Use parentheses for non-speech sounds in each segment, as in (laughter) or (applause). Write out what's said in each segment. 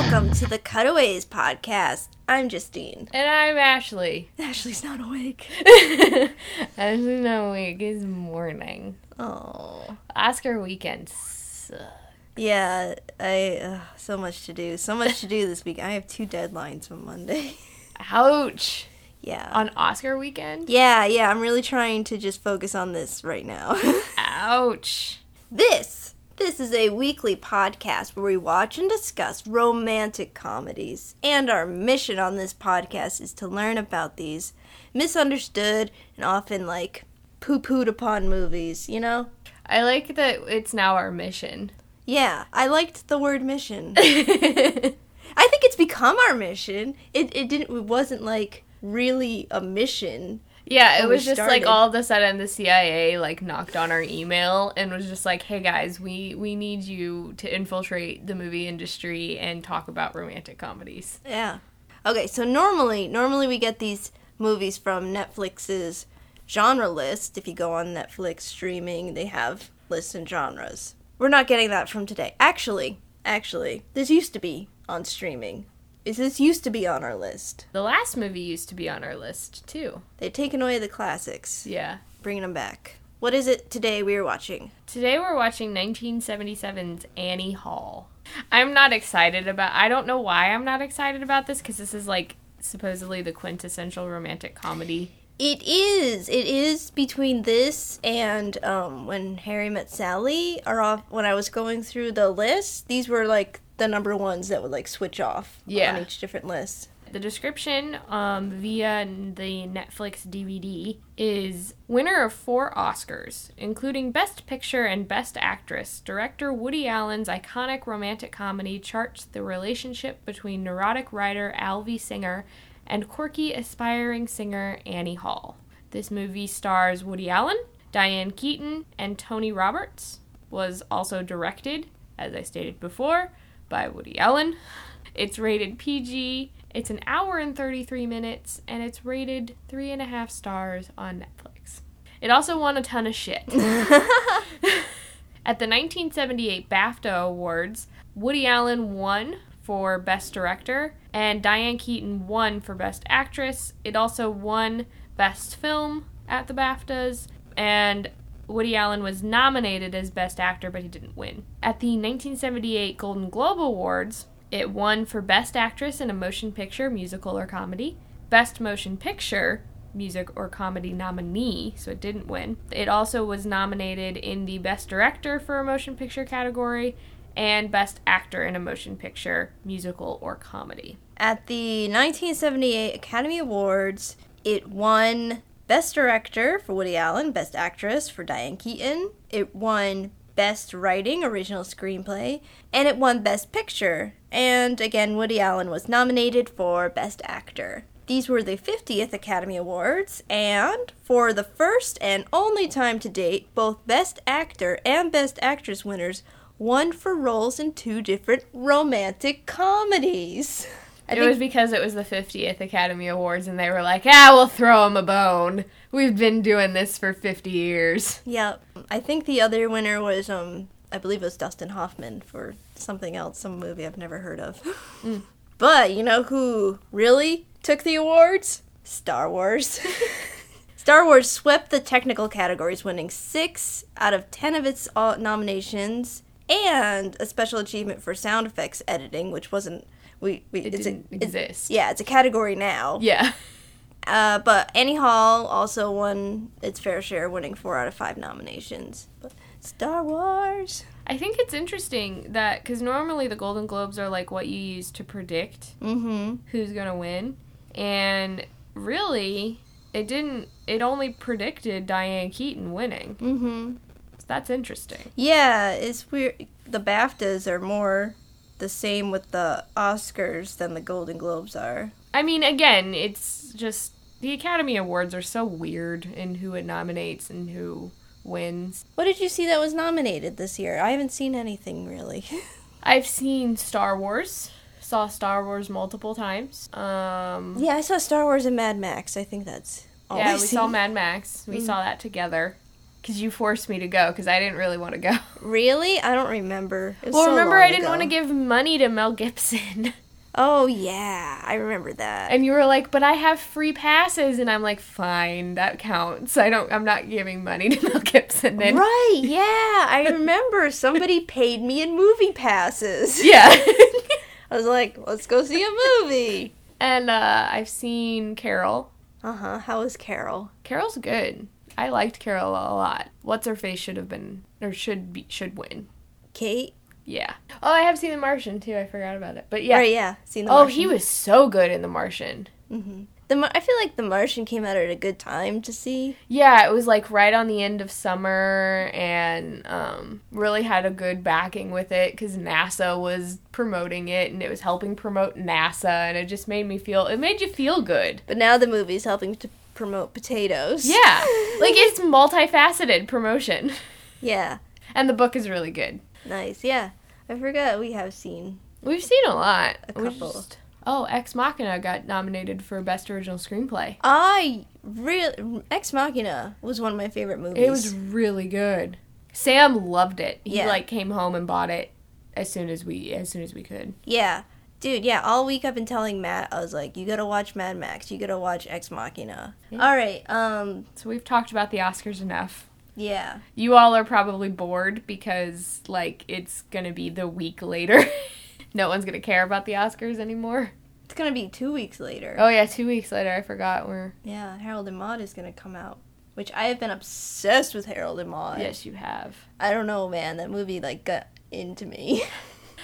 welcome to the Cutaways podcast. I'm Justine. And I'm Ashley. (laughs) Ashley's not awake. Ashley's not awake. It's morning. Oh, Oscar weekend sucks. yeah. I uh, so much to do. So much to do (laughs) this week. I have two deadlines on Monday. Ouch. yeah. On Oscar weekend? yeah, yeah. I'm really trying to just focus on this right now. (laughs) Ouch. This this is a weekly podcast where we watch and discuss romantic comedies. And our mission on this podcast is to learn about these misunderstood and often like poo-pooed upon movies, you know? I like that it's now our mission. Yeah, I liked the word mission. (laughs) I think it's become our mission. It it didn't it wasn't like really a mission. Yeah, it was just like all of a sudden the CIA like knocked on our email and was just like, "Hey guys, we we need you to infiltrate the movie industry and talk about romantic comedies." Yeah. Okay, so normally normally we get these movies from Netflix's genre list. If you go on Netflix streaming, they have lists and genres. We're not getting that from today. Actually, actually, this used to be on streaming. Is this used to be on our list? The last movie used to be on our list too. They've taken away the classics, Yeah. bringing them back. What is it today we are watching? Today we're watching 1977's Annie Hall. I'm not excited about I don't know why I'm not excited about this cuz this is like supposedly the quintessential romantic comedy. It is. It is between this and um, when Harry met Sally are off. When I was going through the list, these were like the number ones that would like switch off Yeah. on each different list. The description um, via the Netflix DVD is winner of four Oscars, including Best Picture and Best Actress. Director Woody Allen's iconic romantic comedy charts the relationship between neurotic writer Alvy Singer and quirky aspiring singer Annie Hall. This movie stars Woody Allen, Diane Keaton, and Tony Roberts. Was also directed, as I stated before, by Woody Allen. It's rated PG. It's an hour and 33 minutes, and it's rated three and a half stars on Netflix. It also won a ton of shit. (laughs) At the 1978 BAFTA Awards, Woody Allen won for Best Director, and Diane Keaton won for Best Actress. It also won Best Film at the BAFTAs, and Woody Allen was nominated as Best Actor, but he didn't win. At the 1978 Golden Globe Awards, it won for Best Actress in a Motion Picture, Musical, or Comedy, Best Motion Picture, Music or Comedy nominee, so it didn't win. It also was nominated in the Best Director for a Motion Picture category and Best Actor in a Motion Picture, Musical, or Comedy. At the 1978 Academy Awards, it won Best Director for Woody Allen, Best Actress for Diane Keaton. It won Best Writing Original Screenplay, and it won Best Picture. And again, Woody Allen was nominated for Best Actor. These were the 50th Academy Awards, and for the first and only time to date, both Best Actor and Best Actress winners won for roles in two different romantic comedies. (laughs) I it was because it was the 50th Academy Awards and they were like, ah, we'll throw him a bone. We've been doing this for 50 years. Yeah, I think the other winner was um I believe it was Dustin Hoffman for something else, some movie I've never heard of. (laughs) But you know who really took the awards? Star Wars. (laughs) Star Wars swept the technical categories, winning six out of ten of its nominations, and a special achievement for sound effects editing, which wasn't we. we It it's didn't a, it's- exist. yeah, it's a category now. Yeah. Uh, but Annie Hall also won its fair share, winning four out of five nominations. But Star Wars. I think it's interesting that, because normally the Golden Globes are like what you use to predict Mm-hmm. who's going to win. And really, it didn't, it only predicted Diane Keaton winning. Mm-hmm. So that's interesting. Yeah, it's weird. The BAFTAs are more the same with the Oscars than the Golden Globes are. I mean, again, it's just the Academy Awards are so weird in who it nominates and who wins. What did you see that was nominated this year? I haven't seen anything really. (laughs) I've seen Star Wars. Saw Star Wars multiple times. Um, yeah, I saw Star Wars and Mad Max. I think that's all yeah, I've we saw. Mad Max. We Mm. saw that together. Because you forced me to go because I didn't really want to go. (laughs) Really? I don't remember. Well, so remember I didn't ago. want to give money to Mel Gibson. (laughs) Oh yeah, I remember that. And you were like, "But I have free passes." And I'm like, "Fine, that counts. I don't I'm not giving money to (laughs) Mel Gibson then." right? Yeah, I remember somebody paid me in movie passes. Yeah. I was like, let's go see a movie. and uh I've seen Carol. Uh huh. How was Carol? Carol's good. I liked Carol a lot. What's her face should have been or should be should win. Kate? Yeah. Oh, I have seen The Martian too. I forgot about it. But yeah. Right, yeah. Seen the Martian. oh, Martian. he was so good in The Martian. hmm The Mar- I feel like The Martian came out at a good time to see. Yeah, it was like right on the end of summer and um, really had a good backing with it because NASA was promoting it and it was helping promote NASA and it just made me feel, it made you feel good. But now the movie's helping to promote potatoes. Yeah, (laughs) like it's multifaceted promotion. Yeah. And the book is really good. Nice. Yeah. I forgot we have seen. We've seen a lot. A couple. just- oh, Ex Machina got nominated for Best Original Screenplay. I really Ex Machina was one of my favorite movies. It was really good. Sam loved it. He Yeah. like came home and bought it as soon as we as soon as we could. Yeah. Dude, yeah, all week I've been telling Matt, I was like, you gotta watch Mad Max, you gotta watch Ex Machina. Yeah. Alright, um, So we've talked about the Oscars enough. yeah. You all are probably bored because like it's gonna be the week later. (laughs) no one's gonna care about the Oscars anymore. It's gonna be two weeks later. Oh yeah, two weeks later. I forgot we're. Yeah, Harold and Maude is gonna come out. Which I have been obsessed with Harold and Maude. Yes, you have. I don't know, man. That movie like got into me. (laughs)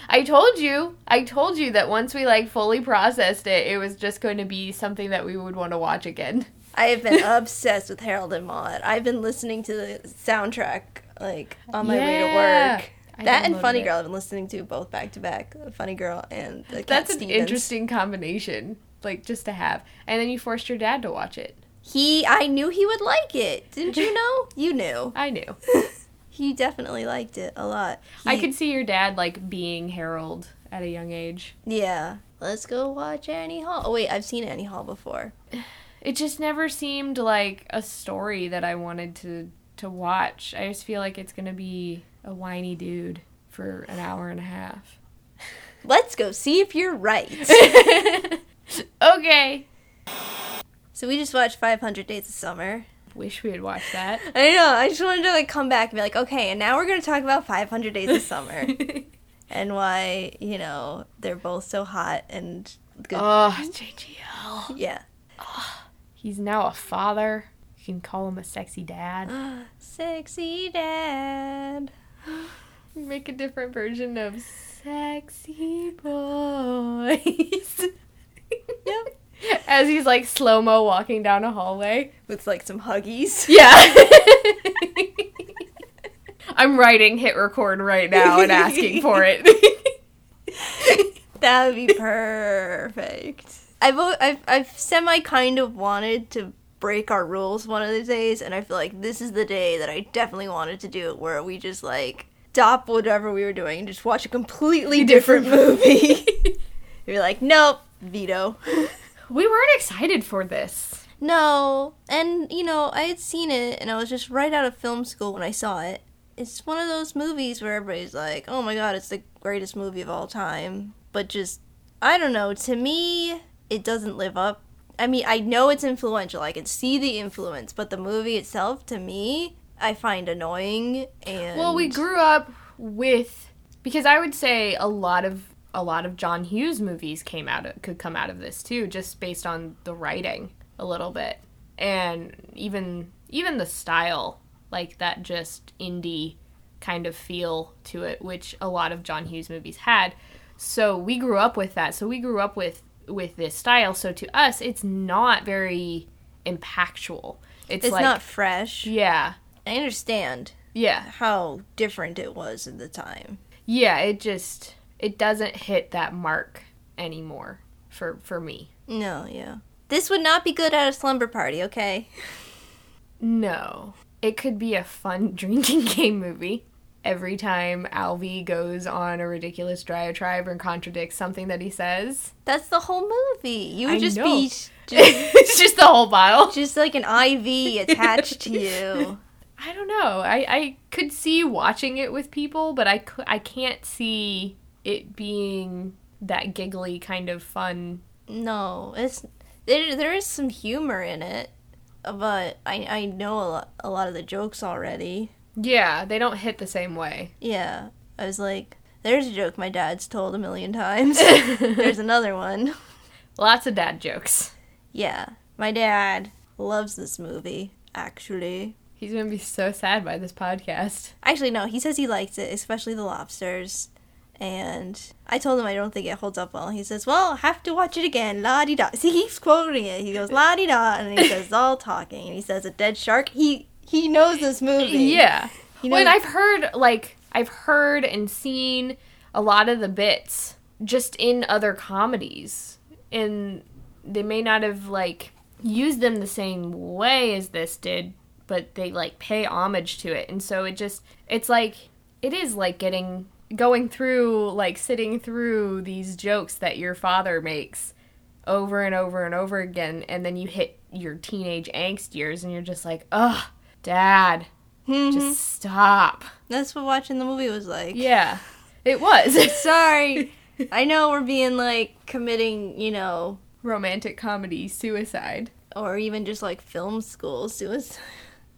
I told you. I told you that once we like fully processed it, it was just going to be something that we would want to watch again. I have been (laughs) obsessed with Harold and Maude. I've been listening to the soundtrack like on my way to work. I that and Funny it. Girl I've been listening to both back to back. Funny Girl and the Cat That's an interesting combination, like just to have. And then you forced your dad to watch it. He, I knew he would like it. Didn't you know? You knew. I knew. (laughs) He definitely liked it a lot. I could see your dad like being Harold at a young age. Yeah. Let's go watch Annie Hall. Oh wait, I've seen Annie Hall before. It just never seemed like a story that I wanted to to watch. I just feel like it's gonna be a whiny dude for an hour and a half. (laughs) Let's go see if you're right. (laughs) okay. so we just watched 500 Days of Summer. Wish we had watched that. (laughs) I know. I just wanted to like come back and be like, okay, and now we're gonna talk about 500 Days of Summer (laughs) and why you know they're both so hot and good. oh, JGL. yeah. He's now a father. You can call him a sexy dad. (gasps) Sexy dad. Make a different version of (laughs) sexy boys. Yep. (laughs) As he's like slow mo walking down a hallway. With like some huggies. (laughs) Yeah. (laughs) I'm writing hitRECord right now and asking for it. That would be perfect. I've, I've I've semi kind of wanted to break our rules one of the days, and I feel like this is the day that I definitely wanted to do it, where we just like stop whatever we were doing and just watch a completely different movie. You're like, nope, veto. We weren't excited for this. no, and you know I had seen it, and I was just right out of film school when I saw it. It's one of those movies where everybody's like, "Oh my god, it's the greatest movie of all time," but just I don't know. To me, it doesn't live up. I mean, I know it's influential. I can see the influence, but the movie itself, to me, I find annoying. And Well, we grew up with because I would say a lot of a lot of John Hughes movies came out of, could come out of this too, just based on the writing a little bit, and even even the style, like that just indie kind of feel to it, which a lot of John Hughes movies had. So we grew up with that. So we grew up with with this style. So to us, it's not very impactful. It's, It's like not fresh. yeah, I understand yeah. how different it was at the time. yeah it just it doesn't hit that mark anymore for for me No, yeah. This would not be good at a slumber party, okay? no it could be a fun (laughs) drinking game movie every time alvy goes on a ridiculous diatribe and contradicts something that he says That's the whole movie. You would I just know. be (laughs) just, it's just the whole pile (laughs) just like an IV attached to you. i don't know. I, I could see watching it with people, but I, I can't see it being that giggly kind of fun. No, it's there. There is some humor in it, but I I know a lot, a lot of the jokes already. Yeah, they don't hit the same way. Yeah, I was like, there's a joke my dad's told a million times. (laughs) there's another one. Lots of dad jokes. Yeah, my dad loves this movie. Actually, He's gonna be so sad by this podcast. actually no, he says he likes it, especially the lobsters. And I told him I don't think it holds up well. He says, "Well, I'll have to watch it again." La di da. (laughs) See, he keeps quoting it. He goes la di da, and he says all talking, and he says a dead shark. He he knows this movie. (laughs) Yeah. You well, and I've heard like I've heard and seen a lot of the bits just in other comedies, and they may not have like used them the same way as this did, but they like pay homage to it, and so it just it's like it is like getting going through like sitting through these jokes that your father makes over and over and over again and then you hit your teenage angst years and you're just like ugh dad Mhm. just stop. That's what watching the movie was like. Yeah, it was. (laughs) Sorry. (laughs) I know we're being like committing, you know, Romantic comedy suicide. or even just like film school suicide.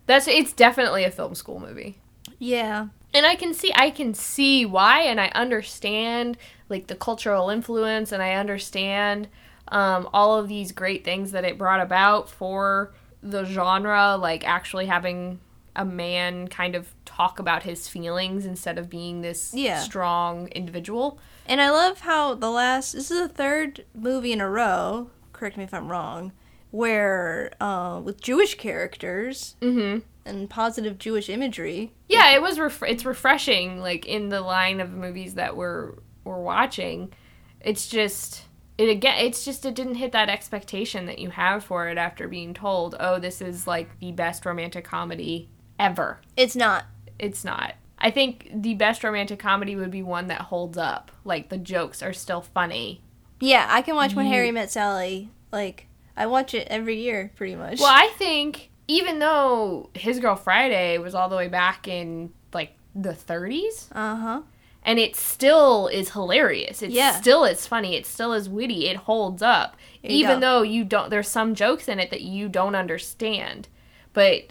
That's it's definitely a film school movie. Yeah. And I can see I can see why and I understand like the cultural influence and I understand um, all of these great things that it brought about for the genre like actually having a man kind of talk about his feelings instead of being this Yeah. strong individual. And I love how the last this is the third movie in a row, correct me if I'm wrong, where uh, with Jewish characters Mhm. and positive Jewish imagery. Yeah, it was. Ref- it's refreshing. Like in the line of movies that we're we're watching, it's just it again. It's just it didn't hit that expectation that you have for it after being told, "Oh, this is like the best romantic comedy ever." It's not. It's not. I think the best romantic comedy would be one that holds up. Like the jokes are still funny. Yeah, I can watch When You- Harry Met Sally. Like I watch it every year pretty much. Well, I think even though His Girl Friday was all the way back in like the 30s, Uh-huh. and it still is hilarious. It Yeah. still is funny. It still is witty. It holds up, even go. though you don't. There's some jokes in it that you don't understand, but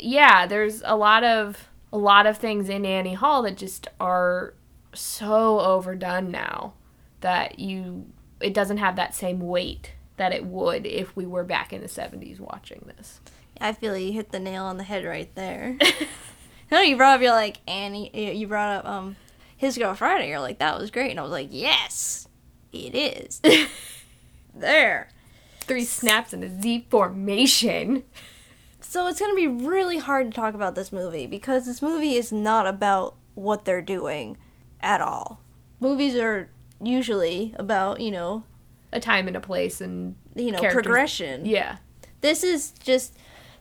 yeah, there's a lot of a lot of things in Annie Hall that just are so overdone now that you it doesn't have that same weight that it would if we were back in the 70s watching this. I feel you hit the nail on the head right there. (laughs) no, you brought up you're like Annie. You brought up um his girl Friday. You're like that was great, and I was like yes, it is. (laughs) there. Three snaps in a Z formation. So it's gonna be really hard to talk about this movie because this movie is not about what they're doing at all. Movies are usually about you know A time and a place and you know Characters- progression. yeah. This is just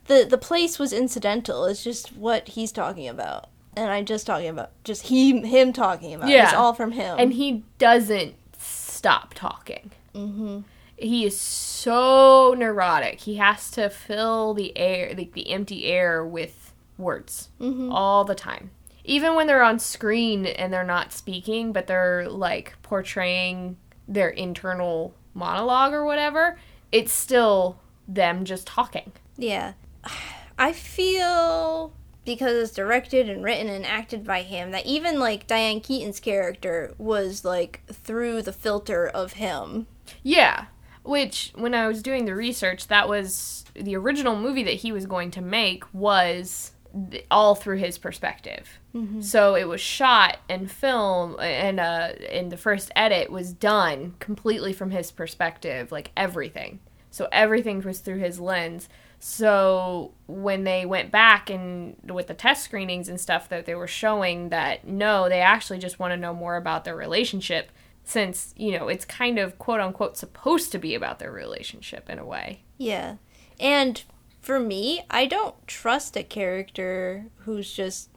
the the place was incidental. It's just what he's talking about, and I'm just talking about just he him talking about. it. It's Yeah. all from him. and he doesn't stop talking. hmm He is so neurotic. He has to fill the air, like the empty air, with words Mhm. all the time. Even when they're on screen and they're not speaking, but they're like portraying their internal monologue or whatever, it's still them just talking. Yeah, (sighs) I feel because it's directed and written and acted by him that even like Diane Keaton's character was like through the filter of him. Yeah, which when I was doing the research, that was the original movie that he was going to make was th- all through his perspective. So it was shot and film and uh and the first edit was done completely from his perspective, like everything. So everything was through his lens. So when they went back and with the test screenings and stuff that they were showing that no, they actually just want to know more about their relationship since, you know, it's kind of quote unquote supposed to be about their relationship in a way. Yeah, and for me, I don't trust a character who's just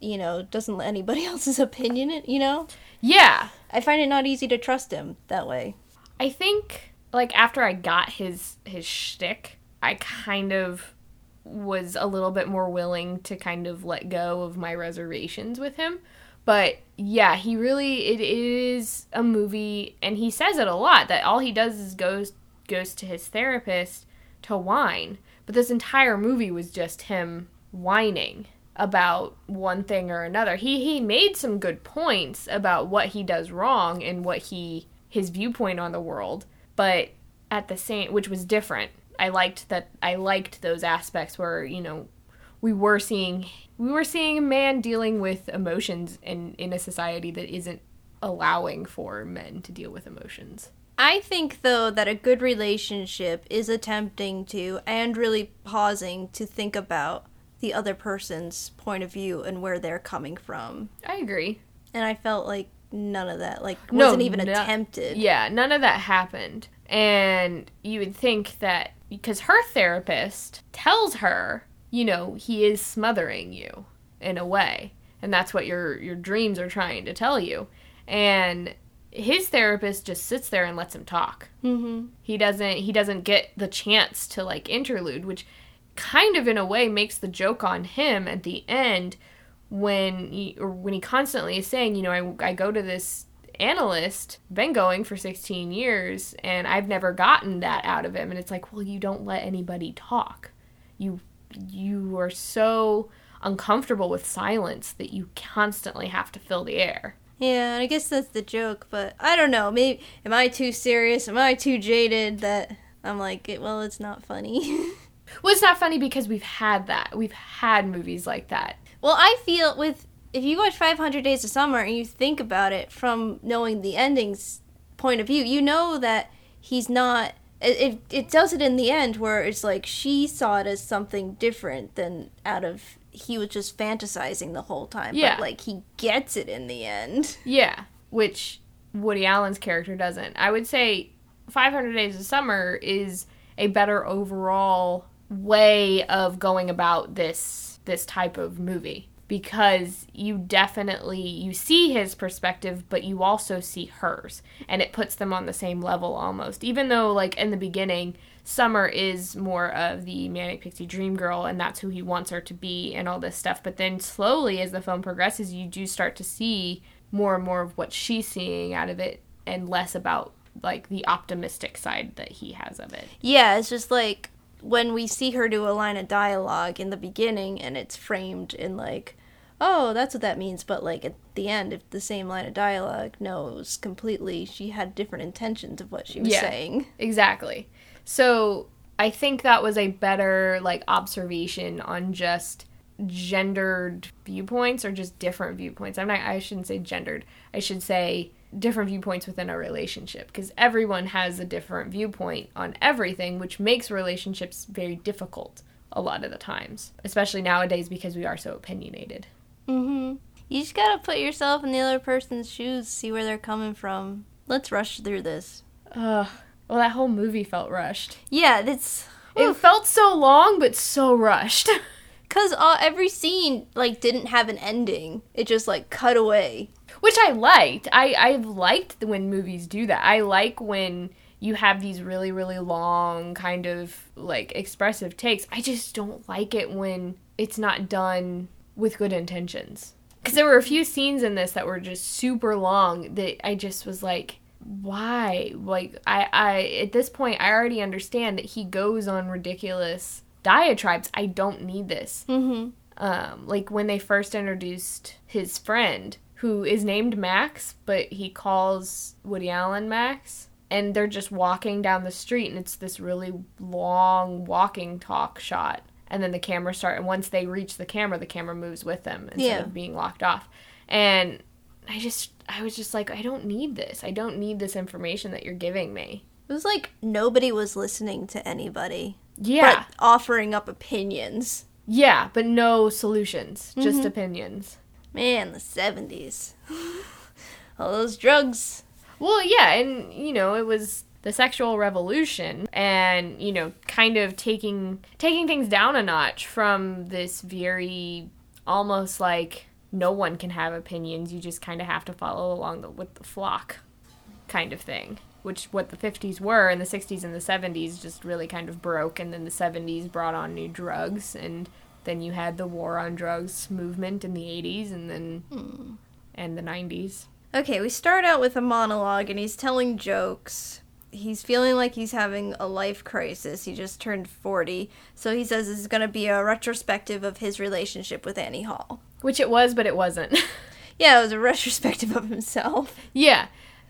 you know doesn't let anybody (laughs) else's opinion. in- You know, Yeah. I find it not easy to trust him that way. I think like after I got his his shtick, I kind of was a little bit more willing to kind of let go of my reservations with him. But yeah, he really it is a movie and he says it a lot that all he does is goes goes to his therapist to whine. But this entire movie was just him whining about one thing or another. He he made some good points about what he does wrong and what he his viewpoint on the world, but at the same which was different. I liked that I liked those aspects where, you know, we were seeing we were seeing a man dealing with emotions in in a society that isn't allowing for men to deal with emotions. I think though that a good relationship is attempting to and really pausing to think about the other person's point of view and where they're coming from. I agree. And I felt like none of that like wasn't even no- attempted. Yeah, none of that happened. And you would think that because her therapist tells her, you know, he is smothering you in a way, and that's what your your dreams are trying to tell you. And his therapist just sits there and lets him talk. Mhm. He doesn't he doesn't get the chance to like interlude, which kind of in a way makes the joke on him at the end when he or when he constantly is saying, you know, I, I go to this analyst, been going for 16 years, and I've never gotten that out of him. And it's like, well, you don't let anybody talk. You you are so uncomfortable with silence that you constantly have to fill the air. Yeah, and I guess that's the joke, but I don't know. Maybe am I too serious? Am I too jaded that I'm like, well, it's not funny. (laughs) Well, it's not funny because we've had that. We've had movies like that. well, I feel with if you watch 500 Days of Summer and you think about it from knowing the ending's point of view, you know that he's not. It, it, it does it in the end where it's like she saw it as something different than out of he was just fantasizing the whole time. Yeah. But like he gets it in the end. Yeah, which Woody Allen's character doesn't. I would say 500 Days of Summer is a better overall way of going about this this type of movie because you definitely you see his perspective but you also see hers. And it puts them on the same level almost. Even though like in the beginning summer is more of the manic pixie dream girl and that's who he wants her to be and all this stuff. But then slowly as the film progresses you do start to see more and more of what she's seeing out of it and less about like the optimistic side that he has of it. Yeah, it's just like when we see her do a line of dialogue in the beginning and it's framed in like, oh, that's what that means, but like at the end, if the same line of dialogue, knows completely, she had different intentions of what she was Yeah. saying. Exactly. So I think that was a better like observation on just gendered viewpoints or just different viewpoints. I'm not I shouldn't say gendered. I should say different viewpoints within a relationship because everyone has a different viewpoint on everything which makes relationships very difficult a lot of the times, especially nowadays because we are so opinionated. Mm-hmm. You just gotta put yourself in the other person's shoes, see where they're coming from. Let's rush through this. Ugh. Well, that whole movie felt rushed. Yeah, it's It felt so long but so rushed. (laughs) because uh, every scene like didn't have an ending. It just like cut away. which I liked. I I've liked when movies do that. I like when you have these really really long kind of like expressive takes. I just don't like it when it's not done with good intentions. Cuz there were a few scenes in this that were just super long that I just was like why? Like I I at this point I already understand that he goes on ridiculous diatribes. I don't need this Mm-hmm. um, like when they first introduced his friend, who is named Max, but he calls Woody Allen Max, and they're just walking down the street, and it's this really long walking talk shot, and then the camera start, and once they reach the camera, the camera moves with them instead Yeah. of being locked off, and I just, I was just like, I don't need this. I don't need this information that you're giving me. It was like nobody was listening to anybody. Yeah, but offering up opinions. yeah, but no solutions, just mm-hmm. opinions. Man, the 70s. (laughs) All those drugs. Well, yeah, and you know, it was the sexual revolution and, you know, kind of taking taking things down a notch from this very almost like no one can have opinions, you just kind of have to follow along the, with the flock kind of thing, which what the 50s were, and the 60s and the 70s just really kind of broke, and then the 70s brought on new drugs, and then you had the war on drugs movement in the 80s, and then Hmm. and the 90s. Okay, we start out with a monologue and he's telling jokes. He's feeling like he's having a life crisis. He just turned 40. So he says this is going to be a retrospective of his relationship with Annie Hall. Which it was, but it wasn't. (laughs) Yeah, it was a retrospective of himself yeah.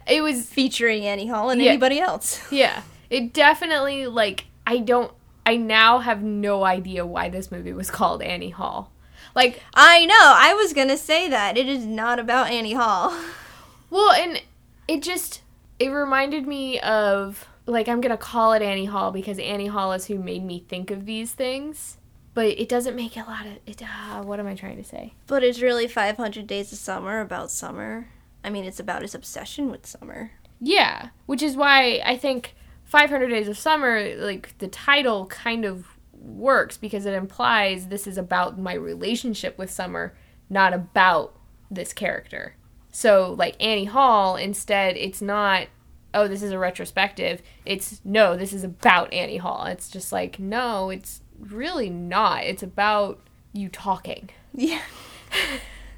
It was featuring Annie Hall and Yeah. anybody else. Yeah. It definitely like I don't I now have no idea why this movie was called Annie Hall. Like, I know, I was going to say that. It is not about Annie Hall. (laughs) well, and it just it reminded me of like I'm to call it Annie Hall because Annie Hall is who made me think of these things. But it doesn't make a lot of it uh, what am I trying to say? But it's really 500 Days of Summer about summer. I mean, it's about his obsession with summer. Yeah, which is why I think 500 Days of Summer, like the title kind of works because it implies this is about my relationship with Summer, not about this character. So, like Annie Hall, instead, it's not, oh, this is a retrospective. It's, no, this is about Annie Hall. It's just like, no, it's really not. It's about you talking. (laughs) Yeah.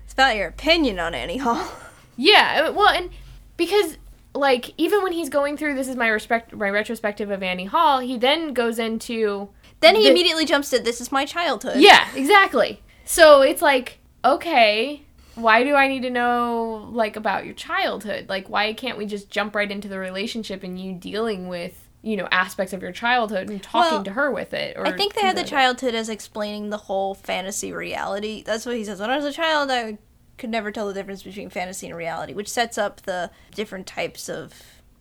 it's about your opinion on Annie Hall. (laughs) Yeah, uh, well, and because like even when he's going through this is my respect my retrospective of Annie Hall, he then goes into Then he The- immediately jumps to this is my childhood. yeah, exactly. So it's like okay, why do I need to know like about your childhood? Like why can't we just jump right into the relationship and you dealing with you know aspects of your childhood and talking Well, to her with it? Or I think they had the like childhood as explaining the whole fantasy reality. That's what he says. When I was a child, I could never tell the difference between fantasy and reality, which sets up the different types of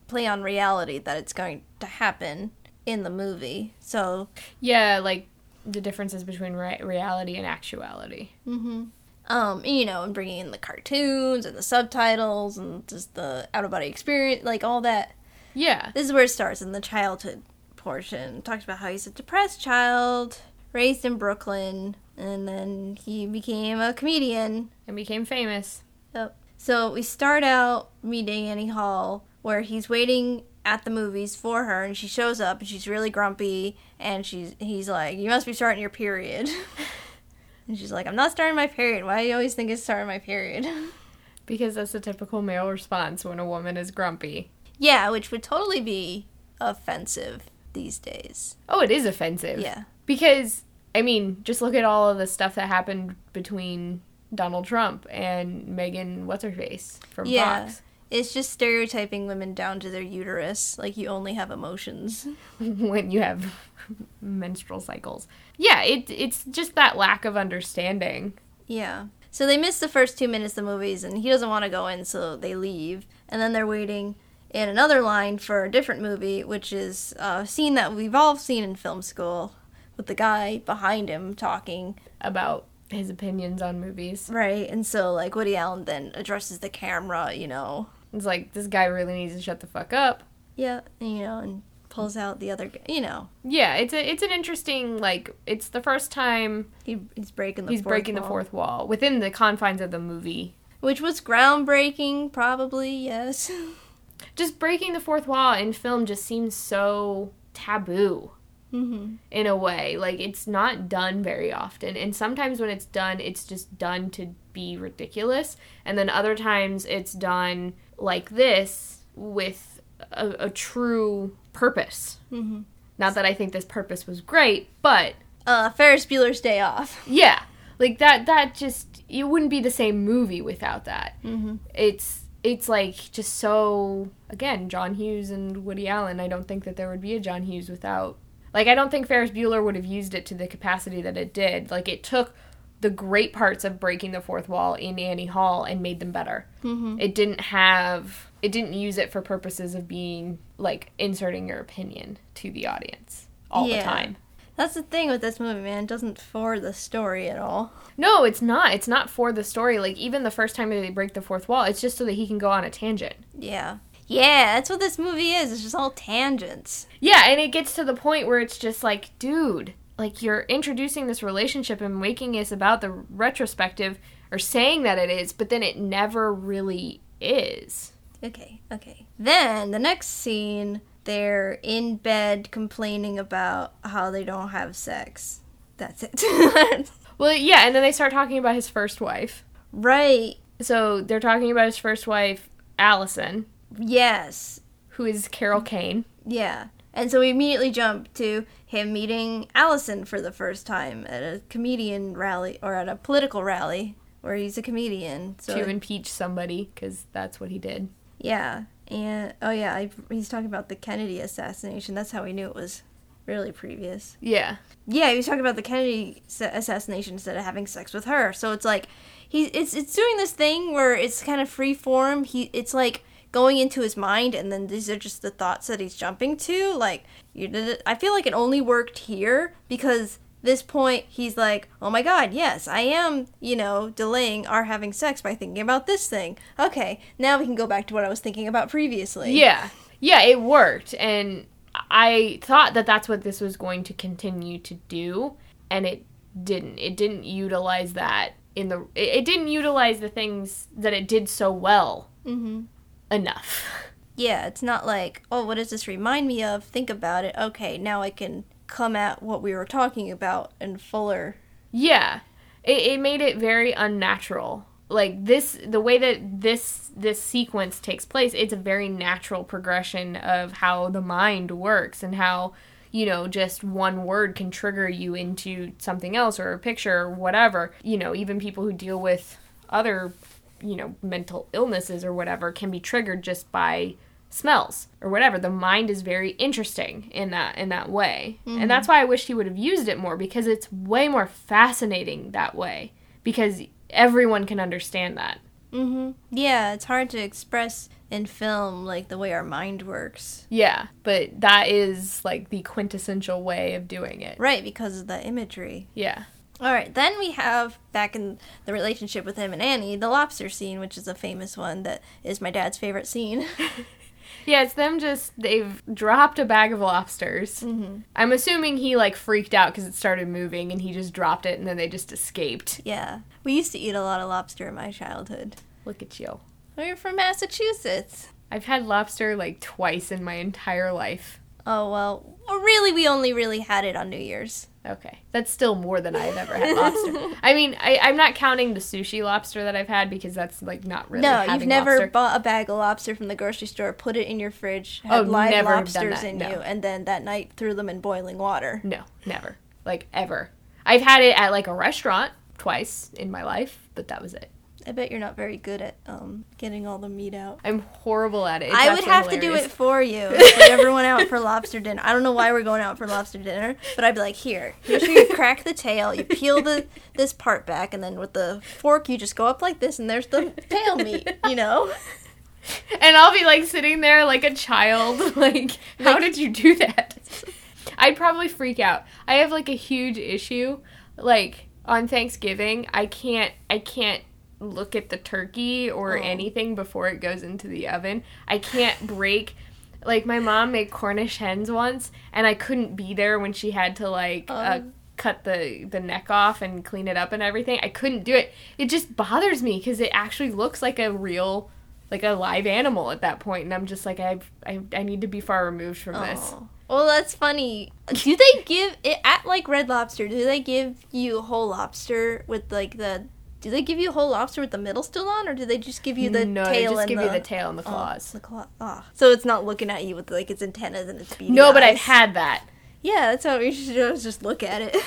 play on reality that it's going to happen in the movie. So, yeah, like the differences between re- reality and actuality. Mm-hmm. Um, you know, and bringing in the cartoons and the subtitles and just the out of body experience, like all that. Yeah. This is where it starts in the childhood portion. Talks about how he's a depressed child, raised in Brooklyn, and then he became a comedian. And became famous. Yep. So we start out meeting Annie Hall, where he's waiting at the movies for her, and she shows up, and she's really grumpy, and she's he's like, "You must be starting your period," (laughs) and she's like, "I'm not starting my period. Why do you always think it's starting my period?" (laughs) Because that's a typical male response when a woman is grumpy. yeah, which would totally be offensive these days. Oh, it is offensive. Yeah. Because, I mean, just look at all of the stuff that happened between Donald Trump and Megyn What's Her Face from Yeah. Fox. It's just stereotyping women down to their uterus, like you only have emotions. (laughs) when you have (laughs) menstrual cycles. Yeah, it, it's just that lack of understanding. Yeah. So they miss the first two minutes of the movies, and he doesn't want to go in, so they leave. And then they're waiting in another line for a different movie, which is a scene that we've all seen in film school with the guy behind him talking. about his opinions on movies. Right. And so, like, Woody Allen then addresses the camera, you know. It's like, this guy really needs to shut the fuck up. Yeah. You know, and pulls out the other, you know. Yeah, it's a it's an interesting like it's the first time He, he's breaking the he's fourth breaking the wall. fourth wall within the confines of the movie. Which was groundbreaking, probably, yes. (laughs) Just breaking the fourth wall in film just seems so taboo. hmm in a way. Like it's not done very often. And sometimes when it's done, it's just done to be ridiculous. And then other times it's done like this with a, a true purpose. hmm Not that I think this purpose was great, but Uh, Ferris Bueller's Day Off. (laughs) yeah, like that that just it wouldn't be the same movie without that. Mm-hmm. It's it's like just so again, John Hughes and Woody Allen. I don't think that there would be a John Hughes without like I don't think Ferris Bueller would have used it to the capacity that it did. Like it took the great parts of breaking the fourth wall in Annie Hall and made them better. Mm-hmm. It didn't have it didn't use it for purposes of being like inserting your opinion to the audience all Yeah. the time. That's the thing with this movie, man. It doesn't for the story at all. No, it's not. It's not for the story. Like even the first time that they break the fourth wall, it's just so that he can go on a tangent. Yeah. Yeah, that's what this movie is. It's just all tangents. Yeah, and it gets to the point where it's just like, dude, like you're introducing this relationship and making us about the retrospective or saying that it is, but then it never really is. Okay, okay. Then the next scene, they're in bed complaining about how they don't have sex. That's it. (laughs) Well, yeah, and then they start talking about his first wife. right. So they're talking about his first wife, Allison, Yes. who is Carol Kane. Yeah. And so we immediately jump to him meeting Allison for the first time at a comedian rally or at a political rally where he's a comedian. So to impeach somebody because that's what he did. Yeah, and oh yeah, I, he's talking about the Kennedy assassination. That's how we knew it was really previous. Yeah. Yeah, he was talking about the Kennedy sa- assassination instead of having sex with her. So it's like he it's it's doing this thing where it's kind of free form. He it's like going into his mind and then these are just the thoughts that he's jumping to. Like you did it I feel like it only worked here because this point he's like, "Oh my god, yes, I am, you know, delaying our having sex by thinking about this thing." Okay, now we can go back to what I was thinking about previously. Yeah. Yeah, it worked. And I thought that that's what this was going to continue to do. And it didn't. It didn't utilize that in the. It, it didn't utilize the things that it did so well Mhm. enough. (laughs) Yeah, it's not like, oh, what does this remind me of? Think about it. Okay, now I can come at what we were talking about in fuller. Yeah, it, it made it very unnatural. Like this, the way that this this sequence takes place, it's a very natural progression of how the mind works and how you know just one word can trigger you into something else or a picture or whatever. You know, even people who deal with other you know mental illnesses or whatever can be triggered just by smells or whatever the mind is very interesting in that in that way and that's why i wish he would have used it more because it's way more fascinating that way because everyone can understand that Mm-hmm. Yeah, it's hard to express in film like the way our mind works. yeah but that is like the quintessential way of doing it Right, because of the imagery. yeah All right, then we have back in the relationship with him and Annie, the lobster scene, which is a famous one that is my dad's favorite scene. (laughs) yeah it's them just they've dropped a bag of lobsters mm-hmm. i'm assuming he like freaked out because it started moving and he just dropped it and then they just escaped Yeah, we used to eat a lot of lobster in my childhood. look at you We're from Massachusetts. i've had lobster like twice in my entire life Oh well, really, we only really had it on New Year's. Okay, that's still more than I've ever had lobster. I mean, I, I'm not counting the sushi lobster that I've had because that's like not really. no, you've never lobster. bought a bag of lobster from the grocery store, put it in your fridge, Oh, had live never lobsters in no. you, and then that night threw them in boiling water. No, never. Like ever. I've had it at like a restaurant twice in my life, but that was it. I bet you're not very good at um, getting all the meat out. I'm horrible at it. It's I would have to do it for you. (laughs) If we ever went out for lobster dinner. I don't know why we're going out for lobster dinner, but I'd be like, here, here's where you crack the tail, you peel the this part back, and then with the fork you just go up like this, and there's the tail meat. You know? (laughs) And I'll be like sitting there like a child. (laughs) Like, how Like- did you do that? I'd probably freak out. I have like a huge issue. Like on Thanksgiving, I can't I can't look at the turkey or Oh. anything before it goes into the oven. I can't break like my mom made Cornish hens once and I couldn't be there when she had to like uh, Oh. cut the the neck off and clean it up and everything. I couldn't do it. It just bothers me cuz it actually looks like a real like a live animal at that point and I'm just like I've, I I need to be far removed from this. Oh. Well, that's funny. Do they give it at like Red Lobster? Do they give you whole lobster with like the? Do they give you a whole lobster with the middle still on, or do they just give you the no, tail they just and give the, you the tail and the oh, claws. the claw. Ah, so it's not looking at you with like its antennas and its beady no, but I've had that. Yeah, that's how we should always just look at it. (laughs)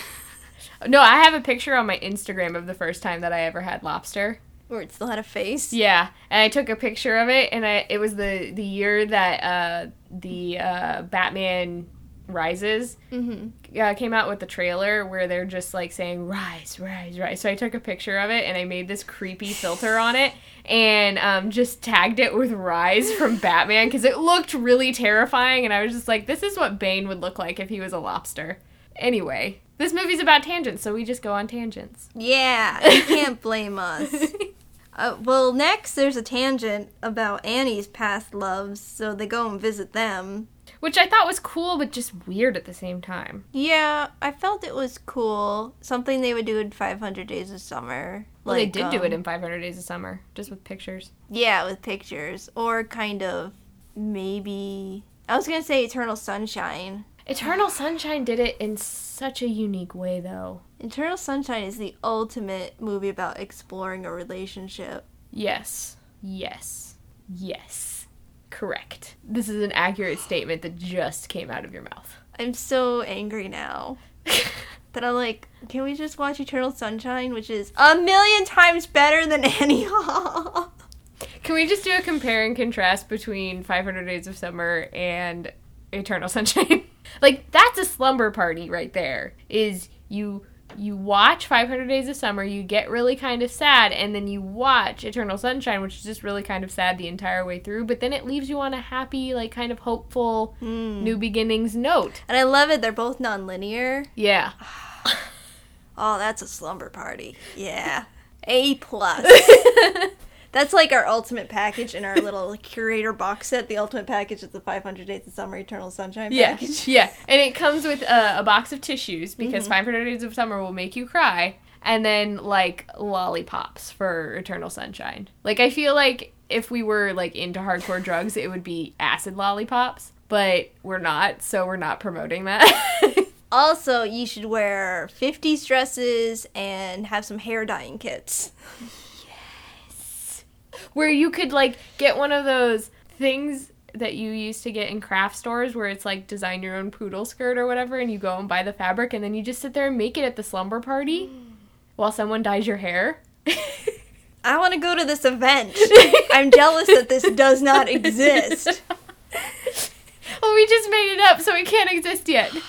No, I have a picture on my Instagram of the first time that I ever had lobster. Where it still had a face. Yeah, and I took a picture of it, and I it was the the year that uh, the uh, Batman Rises Mm-hmm. Uh, came out with the trailer where they're just like saying rise, rise, rise. So I took a picture of it and I made this creepy filter on it and um, just tagged it with rise from Batman because it looked really terrifying. And I was just like, this is what Bane would look like if he was a lobster. Anyway, this movie's about tangents, so we just go on tangents. Yeah, (laughs) you can't blame us. Uh, well, next there's a tangent about Annie's past loves, so they go and visit them. Which I thought was cool, but just weird at the same time. Yeah, I felt it was cool. Something they would do in 500 Days of Summer. Well, they Like, did do um, it in 500 Days of Summer, just with pictures. Yeah, with pictures. Or kind of maybe. I was gonna say Eternal Sunshine. Eternal Sunshine did it in such a unique way, though. Eternal Sunshine is the ultimate movie about exploring a relationship. Yes. Yes. Yes. Correct. This is an accurate statement that just came out of your mouth. I'm so angry now (laughs) that I'm like, can we just watch Eternal Sunshine, which is a million times better than (laughs) Annie Hall? Can we just do a compare and contrast between 500 Days of Summer and Eternal (laughs) Sunshine? like that's a slumber party right there. Is you you watch 500 Days of Summer, you get really kind of sad, and then you watch Eternal Sunshine, which is just really kind of sad the entire way through. But then it leaves you on a happy, like kind of hopeful, hmm. new beginnings note. And I love it. They're both non-linear. Yeah. (sighs) Oh, that's a slumber party. Yeah. A plus. (laughs) That's like our ultimate package in our (laughs) little curator box set. The ultimate package is the 500 Days of Summer Eternal Sunshine Yeah, package. (laughs) yeah, and it comes with a, a box of tissues because mm-hmm. 500 Days of Summer will make you cry, and then like lollipops for Eternal Sunshine. Like I feel like if we were like into hardcore drugs, it would be acid lollipops, but we're not, so we're not promoting that. (laughs) Also, you should wear 50s dresses and have some hair dyeing kits. Where you could like get one of those things that you used to get in craft stores where it's like design your own poodle skirt or whatever and you go and buy the fabric and then you just sit there and make it at the slumber party mm. while someone dyes your hair. (laughs) I want to go to this event. (laughs) I'm jealous that this does not exist. (laughs) well, we just made it up so it can't exist yet. (sighs)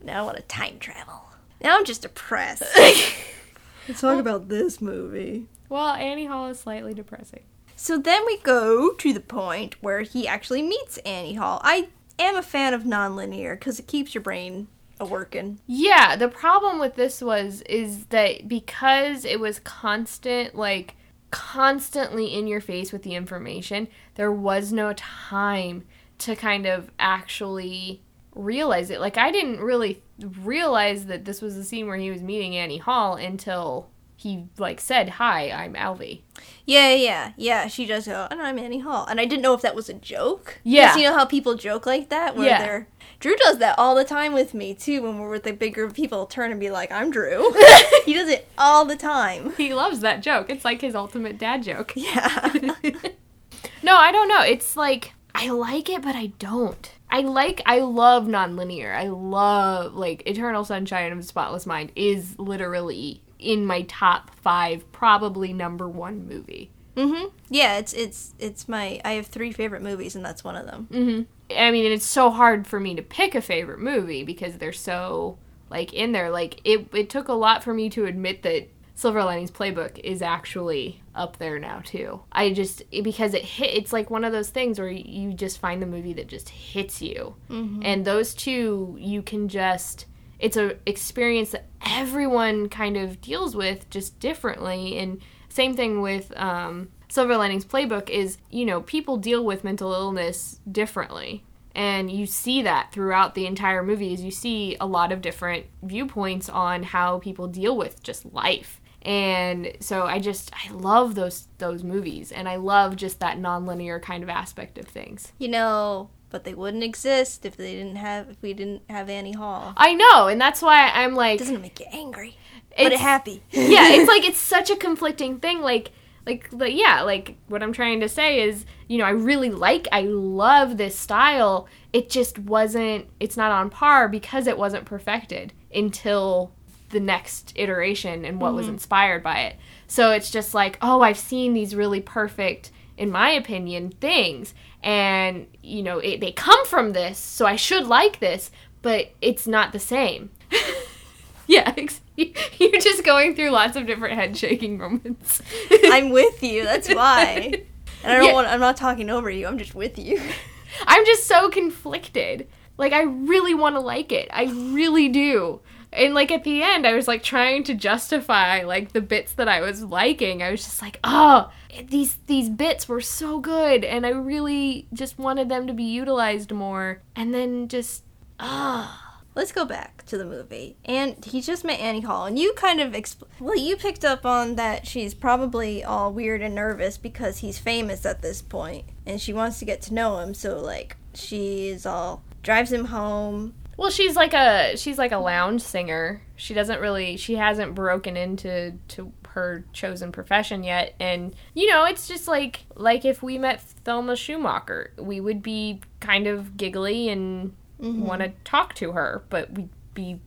Now I want to time travel. Now I'm just depressed. Let's talk about this movie. Well, Annie Hall is slightly depressing. So then we go to the point where he actually meets Annie Hall. I am a fan of nonlinear because it keeps your brain a working. Yeah, the problem with this was is that because it was constant like constantly in your face with the information, there was no time to kind of actually realize it. Like I didn't really realize that this was the scene where he was meeting Annie Hall until he like said, "Hi, I'm Alvy." Yeah, yeah, yeah. She does go, and I'm Annie Hall, and I didn't know if that was a joke. Yeah. you know how people joke like that, where Yeah. they're. Drew does that all the time with me too. When we're with a big group of people, turn and be like, "I'm Drew." (laughs) he does it all the time. He loves that joke. It's like his ultimate dad joke. Yeah. (laughs) No, I don't know. It's like I like it, but I don't. I like I love nonlinear. I love like Eternal Sunshine of the Spotless Mind is literally in my top five, probably number one movie. mhm. Yeah, it's it's it's my. I have three favorite movies, and that's one of them. Mm-hmm. I mean, it's so hard for me to pick a favorite movie because they're so like in there. Like it, it took a lot for me to admit that Silver Linings Playbook is actually up there now too. I just because it hit. It's like one of those things where you just find the movie that just hits you, and those two you can just. It's a experience that everyone kind of deals with just differently, and same thing with um, Silver Linings Playbook is you know people deal with mental illness differently, and you see that throughout the entire movie. Is you see a lot of different viewpoints on how people deal with just life, and so I just I love those those movies, and I love just that nonlinear kind of aspect of things. You know, but they wouldn't exist if they didn't have if we didn't have Annie Hall. I know, and that's why I'm like Doesn't it make you angry? But it happy. (laughs) yeah, it's like (laughs) it's such a conflicting thing. Like, like, like, yeah, like what I'm trying to say is, you know, I really like, I love this style. It just wasn't. It's not on par because it wasn't perfected until the next iteration and what was mm-hmm. inspired by it. So it's just like, oh, I've seen these really perfect, in my opinion, things, and you know, it, they come from this, so I should like this, but it's not the same. (laughs) Yeah, (laughs) you're just going through lots of different head shaking moments. (laughs) I'm with you. That's why. And I don't Yeah. want. I'm not talking over you. I'm just with you. I'm just so conflicted. Like I really want to like it. I really do. And like at the end I was like trying to justify like the bits that I was liking. I was just like, "Oh, these these bits were so good and I really just wanted them to be utilized more." And then just ah let's go back to the movie. And he just met Annie Hall, and you kind of exp- well, you picked up on that she's probably all weird and nervous because he's famous at this point, and she wants to get to know him. So like she's all drives him home. Well, she's like a she's like a lounge singer. She doesn't really she hasn't broken into to her chosen profession yet and you know, it's just like like if we met Thelma Schumacher, we would be kind of giggly and want to talk to her, but we'd be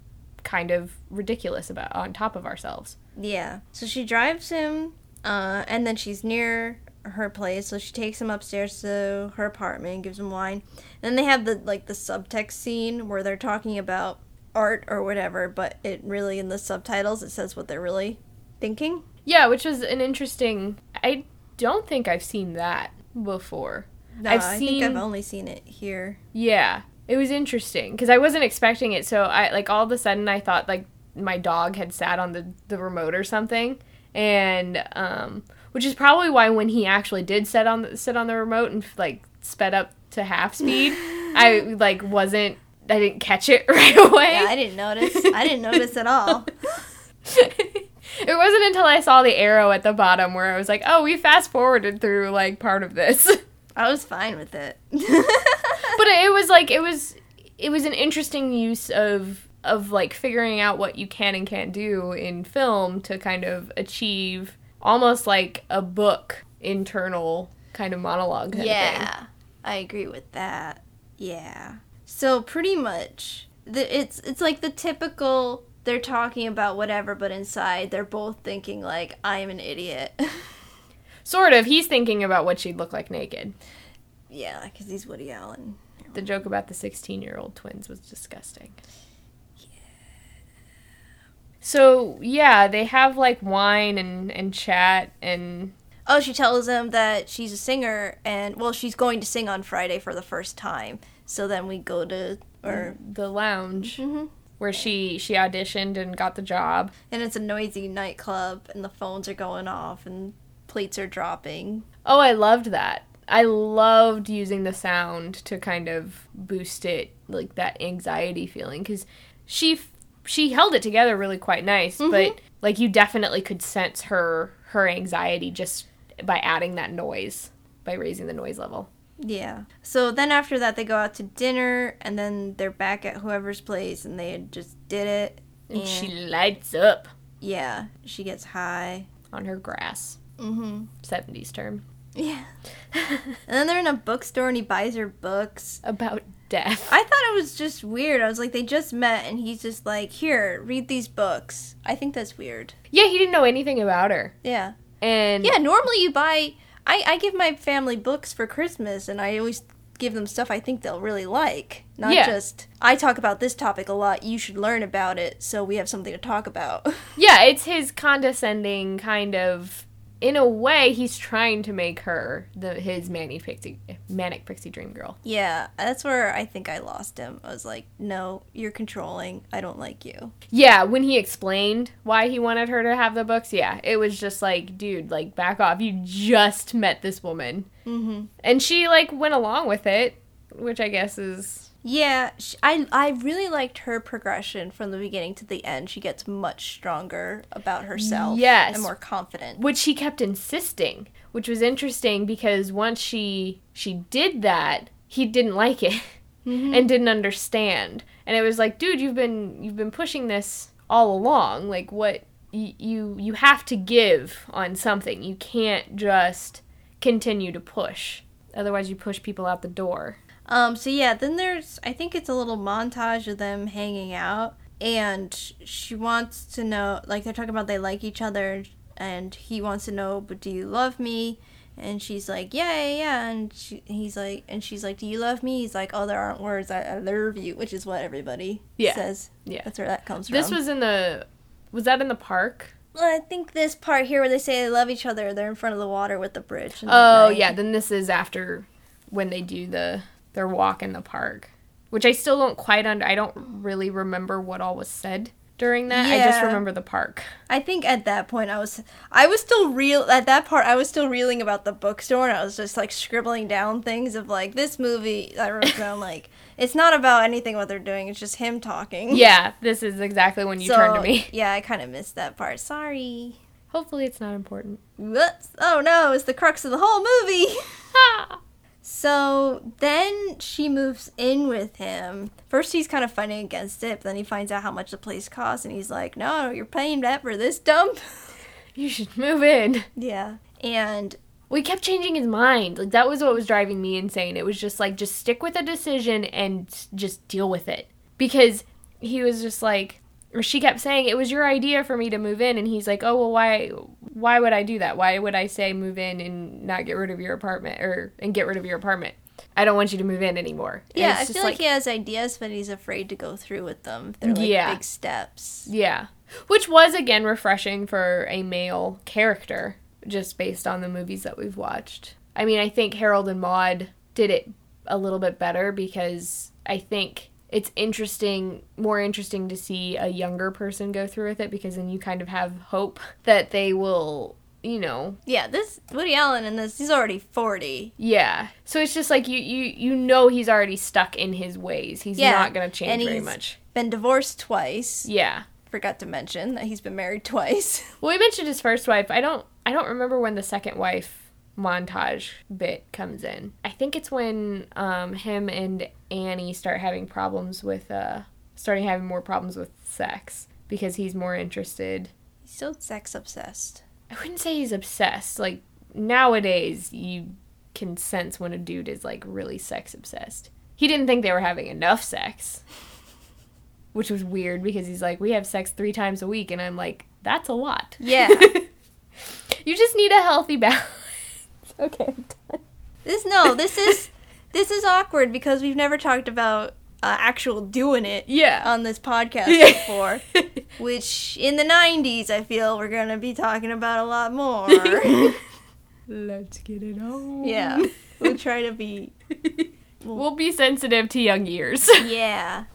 kind of ridiculous about on top of ourselves. Yeah. So she drives him, uh, and then she's near her place, so she takes him upstairs to her apartment, gives him wine. And then they have the like the subtext scene where they're talking about art or whatever, but it really in the subtitles it says what they're really thinking. Yeah, which was an interesting I don't think I've seen that before. No, I've I think I've only seen it here. Yeah, it was interesting because I wasn't expecting it. So I like all of a sudden I thought like my dog had sat on the the remote or something, and um, which is probably why when he actually did sit on the, sit on the remote and like sped up to half speed, I (laughs) like wasn't I didn't catch it (laughs) right away. Yeah, I didn't notice. I didn't notice at all. (laughs) it wasn't until I saw the arrow at the bottom where I was like, oh, we fast forwarded through like part of this. (laughs) I was fine with it. (laughs) but it was like it was it was an interesting use of of like figuring out what you can and can't do in film to kind of achieve almost like a book internal kind of monologue kind of thing. Yeah, I agree with that. Yeah. So pretty much, the, it's it's like the typical. They're talking about whatever, but inside they're both thinking like, "I am an idiot." (laughs) sort of he's thinking about what she'd look like naked yeah, because he's Woody Allen. the joke about the 16 year old twins was disgusting Yeah. so yeah they have like wine and and chat and Oh, she tells him that she's a singer, and well, she's going to sing on Friday for the first time. So then we go to, or the lounge Mhm. Where she she auditioned and got the job and it's a noisy nightclub, and the phones are going off, and plates are dropping. Oh, I loved that. I loved using the sound to kind of boost it, like that anxiety feeling, because she she held it together really quite nice, mm-hmm. but like you definitely could sense her her anxiety just by adding that noise, by raising the noise level. Yeah. So then after that, they go out to dinner, and then they're back at whoever's place, and they just did it. And she lights up yeah, she gets high. on her grass. Mm-hmm. 70s term. Yeah. (laughs) and then they're in a bookstore, and he buys her books. About death. I thought it was just weird. I was like, they just met, and he's just like, here, read these books. I think that's weird. yeah, he didn't know anything about her. Yeah. And Yeah, normally you buy. I, I give my family books for Christmas, and I always give them stuff I think they'll really like. Not Yeah. just, I talk about this topic a lot, you should learn about it, so we have something to talk about. (laughs) Yeah, it's his condescending kind of. In a way, he's trying to make her the his manic pixie manic pixie dream girl. yeah, that's where I think I lost him. I was like, no, you're controlling. I don't like you. Yeah, when he explained why he wanted her to have the books, yeah, it was just like, dude, like back off. You just met this woman, Mm-hmm. and she like went along with it, which I guess is Yeah, sh I I really liked her progression from the beginning to the end. She gets much stronger about herself. Yes. and more confident. which she kept insisting, which was interesting because once she she did that, he didn't like it (laughs) mm-hmm. and didn't understand. And it was like, dude, you've been you've been pushing this all along. Like what y- you you have to give on something. You can't just continue to push. Otherwise you push people out the door. Um, so yeah, then there's I think it's a little montage of them hanging out and she wants to know like they're talking about they like each other and he wants to know, but do you love me? And she's like, yeah, yeah, yeah. And she, he's like, and she's like, do you love me? He's like, oh, there aren't words. I, I love you, which is what everybody Yeah. says. Yeah. That's where that comes from. This was in the was that in the park? Well, I think this part here where they say they love each other, they're in front of the water with the bridge. Oh yeah, then this is after when they do the their walk in the park, which I still don't quite under. I don't really remember what all was said during that. I just remember the park. I think at that point I was I was still real at that part I was still reeling about the bookstore and I was just like scribbling down things of like this movie I wrote down like it's not about anything what they're doing it's just him talking. Yeah, this is exactly when you So, turn to me. Yeah, I kind of missed that part. Sorry. Hopefully, it's not important. Whoops. Oh no, it's the crux of the whole movie. (laughs) Ah. So then she moves in with him. First, he's kind of fighting against it, but then he finds out how much the place costs, and he's like, "No, you're paying that for this dump." (laughs) you should move in. yeah, and We kept changing his mind. Like that was what was driving me insane. It was just like just stick with a decision and just deal with it. Because he was just like or she kept saying it was your idea for me to move in and he's like, "Oh, well why why would I do that? Why would I say move in and not get rid of your apartment or and get rid of your apartment? I don't want you to move in anymore." And yeah, I feel like, he has ideas, but he's afraid to go through with them. They're like Yeah. big steps. Yeah. Which was again refreshing for a male character, just based on the movies that we've watched. I mean, I think Harold and Maude did it a little bit better because I think it's interesting, more interesting to see a younger person go through with it because then you kind of have hope that they will, you know, Yeah, this Woody Allen in this, he's already forty. yeah. So it's just like you you you know he's already stuck in his ways. He's Yeah, not going to and change very he's- much. Been divorced twice. Yeah. Forgot to mention that he's been married twice. (laughs) Well, we mentioned his first wife. I don't I don't remember when the second wife montage bit comes in. I think it's when um, him and Annie start having problems with uh starting having more problems with sex because he's more interested. he's still sex obsessed. I wouldn't say he's obsessed. Like nowadays you can sense when a dude is like really sex obsessed. He didn't think they were having enough sex. (laughs) Which was weird because he's like, we have sex three times a week, and I'm like, that's a lot. Yeah. (laughs) you just need a healthy balance. Okay, I'm done. This no, this is this is awkward because we've never talked about uh, actual doing it Yeah. on this podcast Yeah. before. (laughs) Which in the '90s, I feel we're gonna be talking about a lot more. (laughs) Let's get it on. yeah, we'll try to be. (laughs) we'll be sensitive to young ears. Yeah.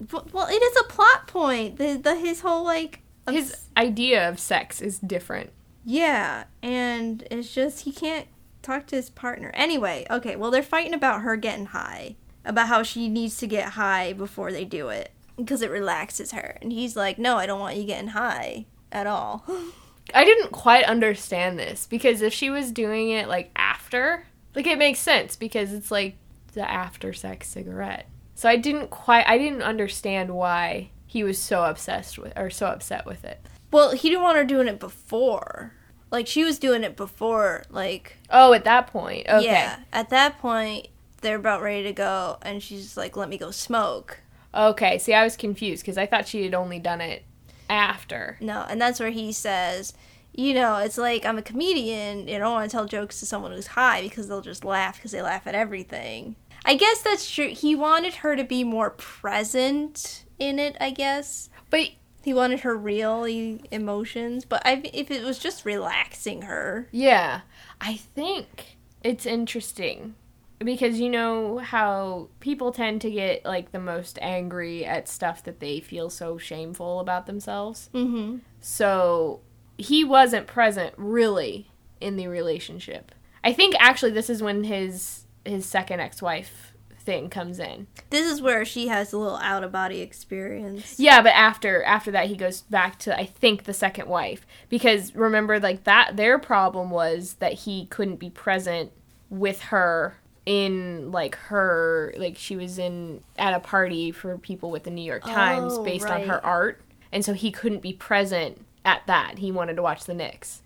But, well, it is a plot point. The the his whole like His idea of sex is different. Yeah, and it's just he can't talk to his partner. Anyway, okay, well they're fighting about her getting high. About how she needs to get high before they do it because it relaxes her. And he's like, "No, I don't want you getting high at all." (laughs) I didn't quite understand this because if she was doing it like after, like it makes sense because it's like the after sex cigarette. So I didn't quite I didn't understand why he was so obsessed with or so upset with it. well, he didn't want her doing it before. Like she was doing it before like Oh, at that point. Okay. yeah. At that point, they're about ready to go and she's like, "Let me go smoke." Okay. See, I was confused because I thought she had only done it after. No, and that's where he says, you know, it's like I'm a comedian. You don't want to tell jokes to someone who's high because they'll just laugh because they laugh at everything. I guess that's true. He wanted her to be more present in it. I guess But he wanted her real emotions. But I, if it was just relaxing her, Yeah, I think it's interesting because you know how people tend to get like the most angry at stuff that they feel so shameful about themselves. mm-hmm. So he wasn't present really in the relationship. I think actually this is when his his second ex-wife thing comes in. this is where she has a little out of body experience. Yeah, but after after that he goes back to I think the second wife because remember like that their problem was that he couldn't be present with her in like her like she was in at a party for people with the New York Times Oh, based on her art and so he couldn't be present at that. He wanted to watch the Knicks.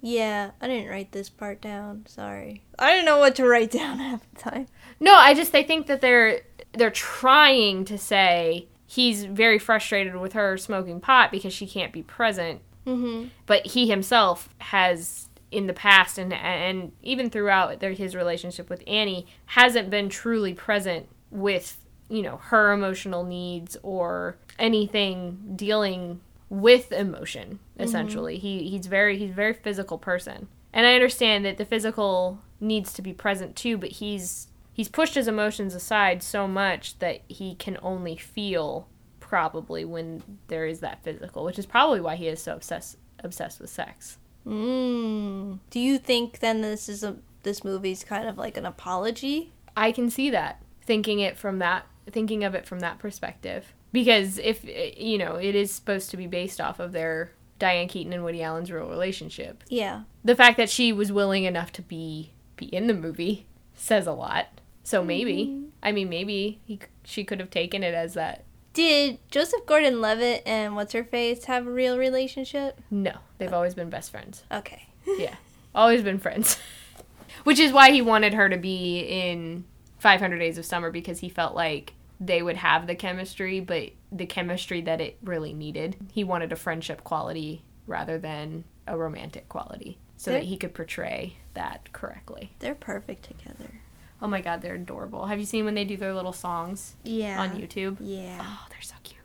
Yeah, I didn't write this part down. Sorry, I didn't know what to write (laughs) down half the time. No, I just I think that they're they're trying to say he's very frustrated with her smoking pot because she can't be present. Mm-hmm. but he himself has in the past and and even throughout their, his relationship with Annie hasn't been truly present with you know her emotional needs or anything dealing with emotion essentially. He he's very he's a very physical person. And i understand that the physical needs to be present too but he's he's pushed his emotions aside so much that he can only feel probably when there is that physical, which is probably why he is so obsessed obsessed with sex. Mm. Do you think then this is a this movie's kind of like an apology? I can see that thinking it from that thinking of it from that perspective because if you know it is supposed to be based off of their Diane Keaton and Woody Allen's real relationship. Yeah. The fact that she was willing enough to be be in the movie says a lot. So maybe, mm-hmm. I mean, maybe he she could have taken it as that. Did Joseph Gordon-Levitt and what's her face have a real relationship? No, they've oh. always been best friends. Okay. (laughs) yeah, always been friends. (laughs) Which is why he wanted her to be in 500 Days of Summer because he felt like they would have the chemistry, but the chemistry that it really needed. He wanted a friendship quality rather than a romantic quality so they're, that he could portray that correctly. They're perfect together. Oh my god, they're adorable. Have you seen when they do their little songs? Yeah. On YouTube? Yeah. Oh, they're so cute.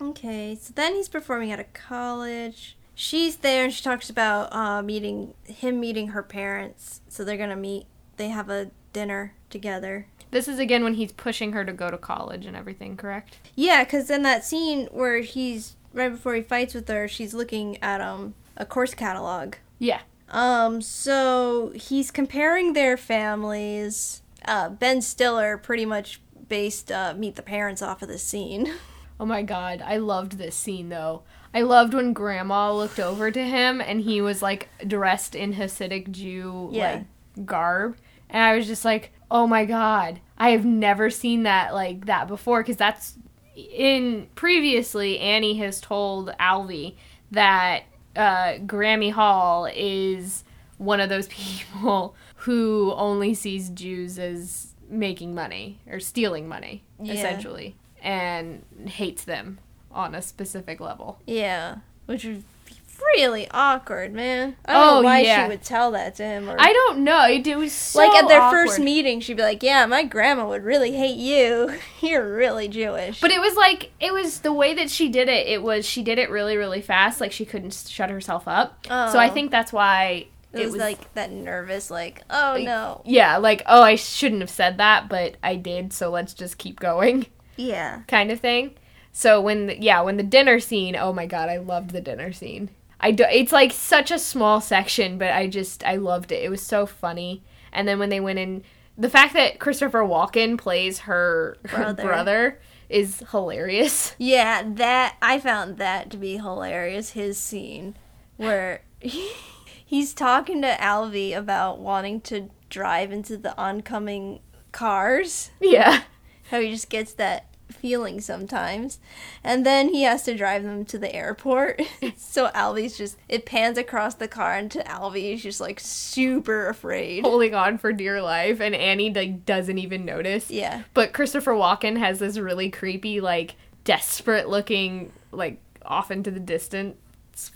Okay, so then he's performing at a college. She's there and she talks about uh, meeting him meeting her parents. So they're gonna meet. They have a dinner together. This is again when he's pushing her to go to college and everything, correct? Yeah, because in that scene where he's right before he fights with her, she's looking at um a course catalog. Yeah. Um. So he's comparing their families. Uh, ben Stiller pretty much based uh, Meet the Parents off of this scene. (laughs) Oh my god, I loved this scene though. I loved when Grandma looked over to him and he was like dressed in Hasidic Jew yeah. like garb, and I was just like, oh my god, I have never seen that like that before because that's in previously Annie has told Alvy that uh, Grammy Hall is one of those (laughs) people who only sees Jews as making money or stealing money yeah. essentially and hates them on a specific level. Yeah, which is really awkward, man. I don't oh, know why yeah. she would tell that to him. Or, I don't know. It, it was so like at their awkward. first meeting, she'd be like, "Yeah, my grandma would really hate you. (laughs) You're really Jewish." But it was like it was the way that she did it. It was she did it really, really fast. Like she couldn't shut herself up. Oh. So I oh. think that's why. It, it was, was, like that nervous, like, oh like, no. Yeah, like, oh, I shouldn't have said that, but I did, so let's just keep going. Yeah. Kind of thing. So when, the, yeah, when the dinner scene, oh my god, I loved the dinner scene. I do, it's like such a small section, but I just I loved it. It was so funny. And then when they went in, the fact that Christopher Walken plays her, brother. her brother is hilarious. Yeah, that I found that to be hilarious. His scene where (laughs) he's talking to Alvy about wanting to drive into the oncoming cars. Yeah. How he just gets that feeling sometimes. And then he has to drive them to the airport. (laughs) so Alvy's just it pans across the car and to Alvy is just like super afraid. Holding on for dear life and Annie like doesn't even notice. Yeah. But Christopher Walken has this really creepy, like desperate looking, like off into the distance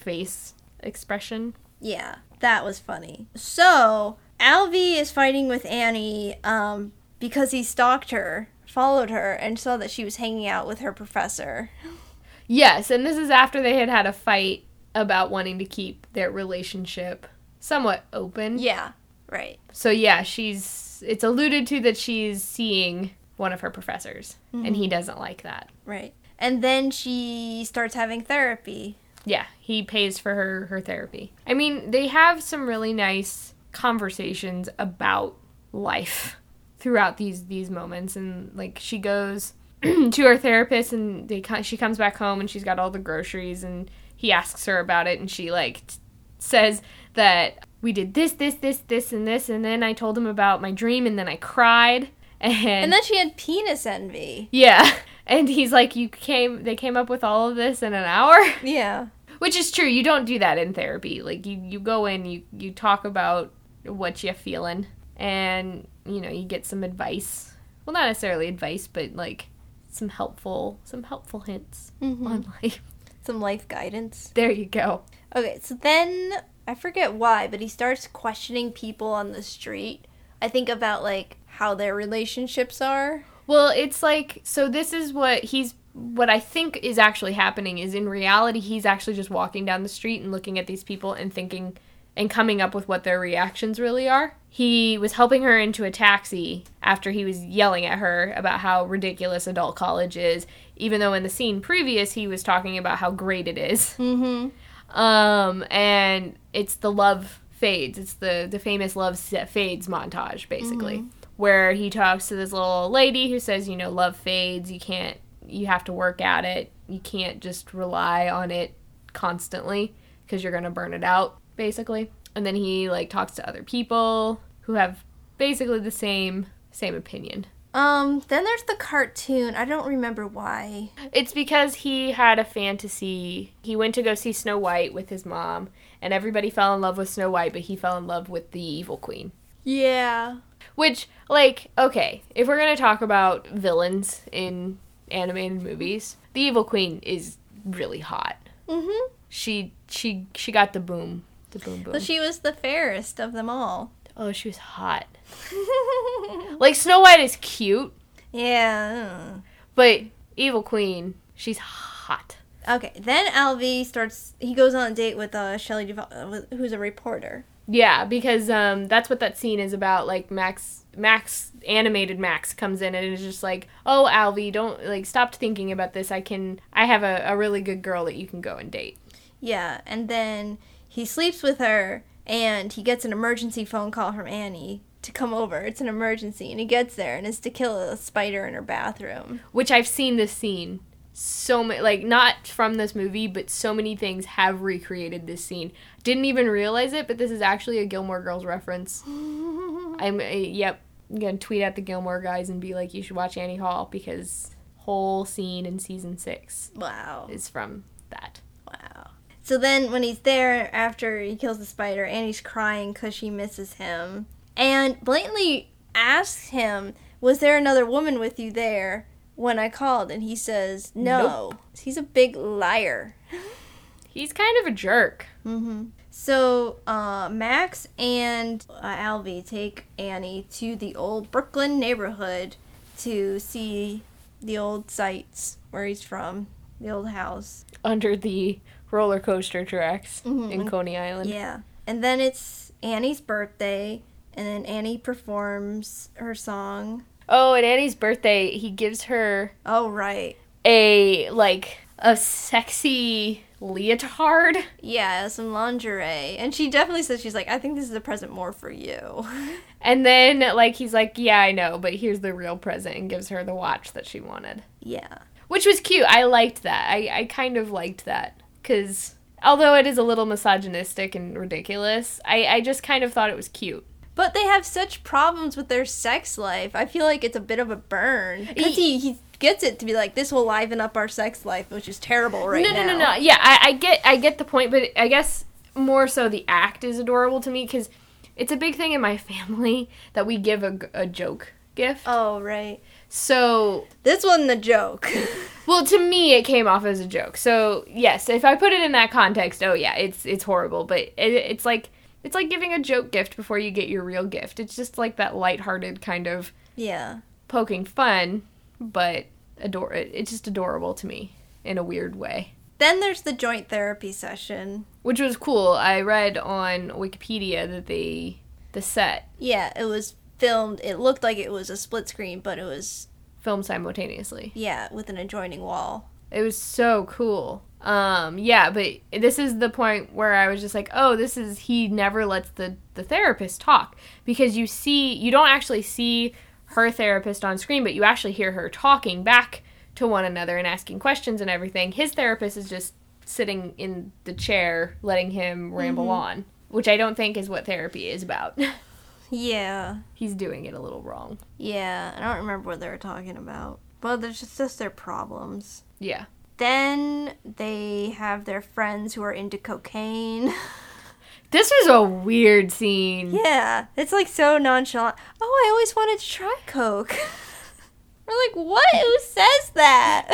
face expression. Yeah. That was funny. So Alvy is fighting with Annie um, because he stalked her followed her and saw that she was hanging out with her professor. (gasps) Yes, and this is after they had had a fight about wanting to keep their relationship somewhat open. Yeah, right. So yeah, she's it's alluded to that she's seeing one of her professors mm-hmm. and he mm-hmm. doesn't like that. Right. And then she starts having therapy. Yeah, he pays for her her therapy. I mean, they have some really nice conversations about life throughout these these moments and like she goes (clears throat) to her therapist and they she comes back home and she's got all the groceries and he asks her about it and she like t- says that we did this this this this and this and then I told him about my dream and then I cried (laughs) and and then she had penis envy. Yeah. And he's like you came they came up with all of this in an hour? (laughs) Yeah. Which is true. You don't do that in therapy. Like you you go in, you you talk about what you're feeling and you know you get some advice well not necessarily advice but like some helpful some helpful hints mm-hmm. on life (laughs) some life guidance there you go okay so then i forget why but he starts questioning people on the street i think about like how their relationships are well it's like so this is what he's what i think is actually happening is in reality he's actually just walking down the street and looking at these people and thinking and coming up with what their reactions really are. He was helping her into a taxi after he was yelling at her about how ridiculous adult college is, even though in the scene previous he was talking about how great it is. Mm-hmm. Um, and it's the love fades. It's the the famous love fades montage, basically, where he talks to this little lady who says, you know, love fades. You can't. You have to work at it. You can't just rely on it constantly because you're gonna burn it out, basically. And then he like talks to other people who have basically the same same opinion. Um, then there's the cartoon. I don't remember why. It's because he had a fantasy. He went to go see Snow White with his mom, and everybody fell in love with Snow White, but he fell in love with the evil queen. Yeah. Which, like, okay, if we're gonna talk about villains in animated movies, the evil queen is really hot. Mm-hmm. She she she got the boom, the boom boom. But she was the fairest of them all. oh, she was hot. (laughs) Like Snow White is cute, yeah. but evil queen, she's hot. Okay. Then Alvy starts. He goes on a date with uh, Shelley Duvall, uh, who's a reporter. Yeah, because um, that's what that scene is about. Like Max, Max, animated Max comes in and is just like, "Oh, Alvy, don't like stop thinking about this. I can, I have a, a really good girl that you can go and date." Yeah, and then he sleeps with her, and he gets an emergency phone call from Annie to come over. It's an emergency, and he gets there, and it's to kill a spider in her bathroom. Which I've seen this scene so many, like not from this movie, but so many things have recreated this scene. Didn't even realize it, but this is actually a Gilmore Girls reference. (laughs) I'm, uh, yep, I'm gonna tweet at the Gilmore guys and be like, you should watch Annie Hall because whole scene in season six Wow. is from that. Wow. So then, when he's there after he kills the spider, Annie's crying because she misses him, and blatantly asks him, "Was there another woman with you there when I called?" And he says, "No." He's a big liar. He's kind of a jerk. Mm-hmm. So uh, Max and uh, Alvy take Annie to the old Brooklyn neighborhood to see the old sites where he's from, the old house. Under the roller coaster tracks Mhm. in Coney Island. Yeah. And then it's Annie's birthday, and then Annie performs her song. Oh, at Annie's birthday, he gives her Oh, right. a like a sexy leotard. Yeah, some lingerie. And she definitely says, she's like, I think this is a present more for you. (laughs) And then like he's like, "Yeah, I know, but here's the real present." and gives her the watch that she wanted. yeah. Which was cute. I liked that. I I kind of liked that cuz although it is a little misogynistic and ridiculous, I I just kind of thought it was cute. But they have such problems with their sex life. I feel like it's a bit of a burn. Because he, he gets it to be like, this will liven up our sex life, which is terrible right no, now. no, no, no. Yeah, I, I get, I get the point, but I guess more so the act is adorable to me because it's a big thing in my (laughs) family that we give a, a joke gift. Oh, right. So, This wasn't a joke. (laughs) well, to me, it came off as a joke. So, yes, if I put it in that context, oh yeah, it's it's horrible, but it, it's like it's like giving a joke gift before you get your real gift. It's just like that lighthearted kind of yeah. poking fun, but adore. It's just adorable to me in a weird way. Then there's the joint therapy session. which was cool. I read on Wikipedia that they the set Yeah, it was filmed. It looked like it was a split screen, but it was, filmed simultaneously. yeah, with an adjoining wall. It was so cool. Um, yeah, but this is the point where I was just like, oh, this is he never lets the the therapist talk because you see you don't actually see her therapist on screen, but you actually hear her talking back to one another and asking questions and everything. His therapist is just sitting in the chair letting him ramble mm-hmm. on, which I don't think is what therapy is about. (laughs) Yeah. He's doing it a little wrong. Yeah, I don't remember what they were talking about. Well, there's just, just their problems. Yeah. Then they have their friends who are into cocaine. (laughs) This was a weird scene. yeah, it's like so nonchalant. Oh, I always wanted to try coke. (laughs) We're like, what? Who says that?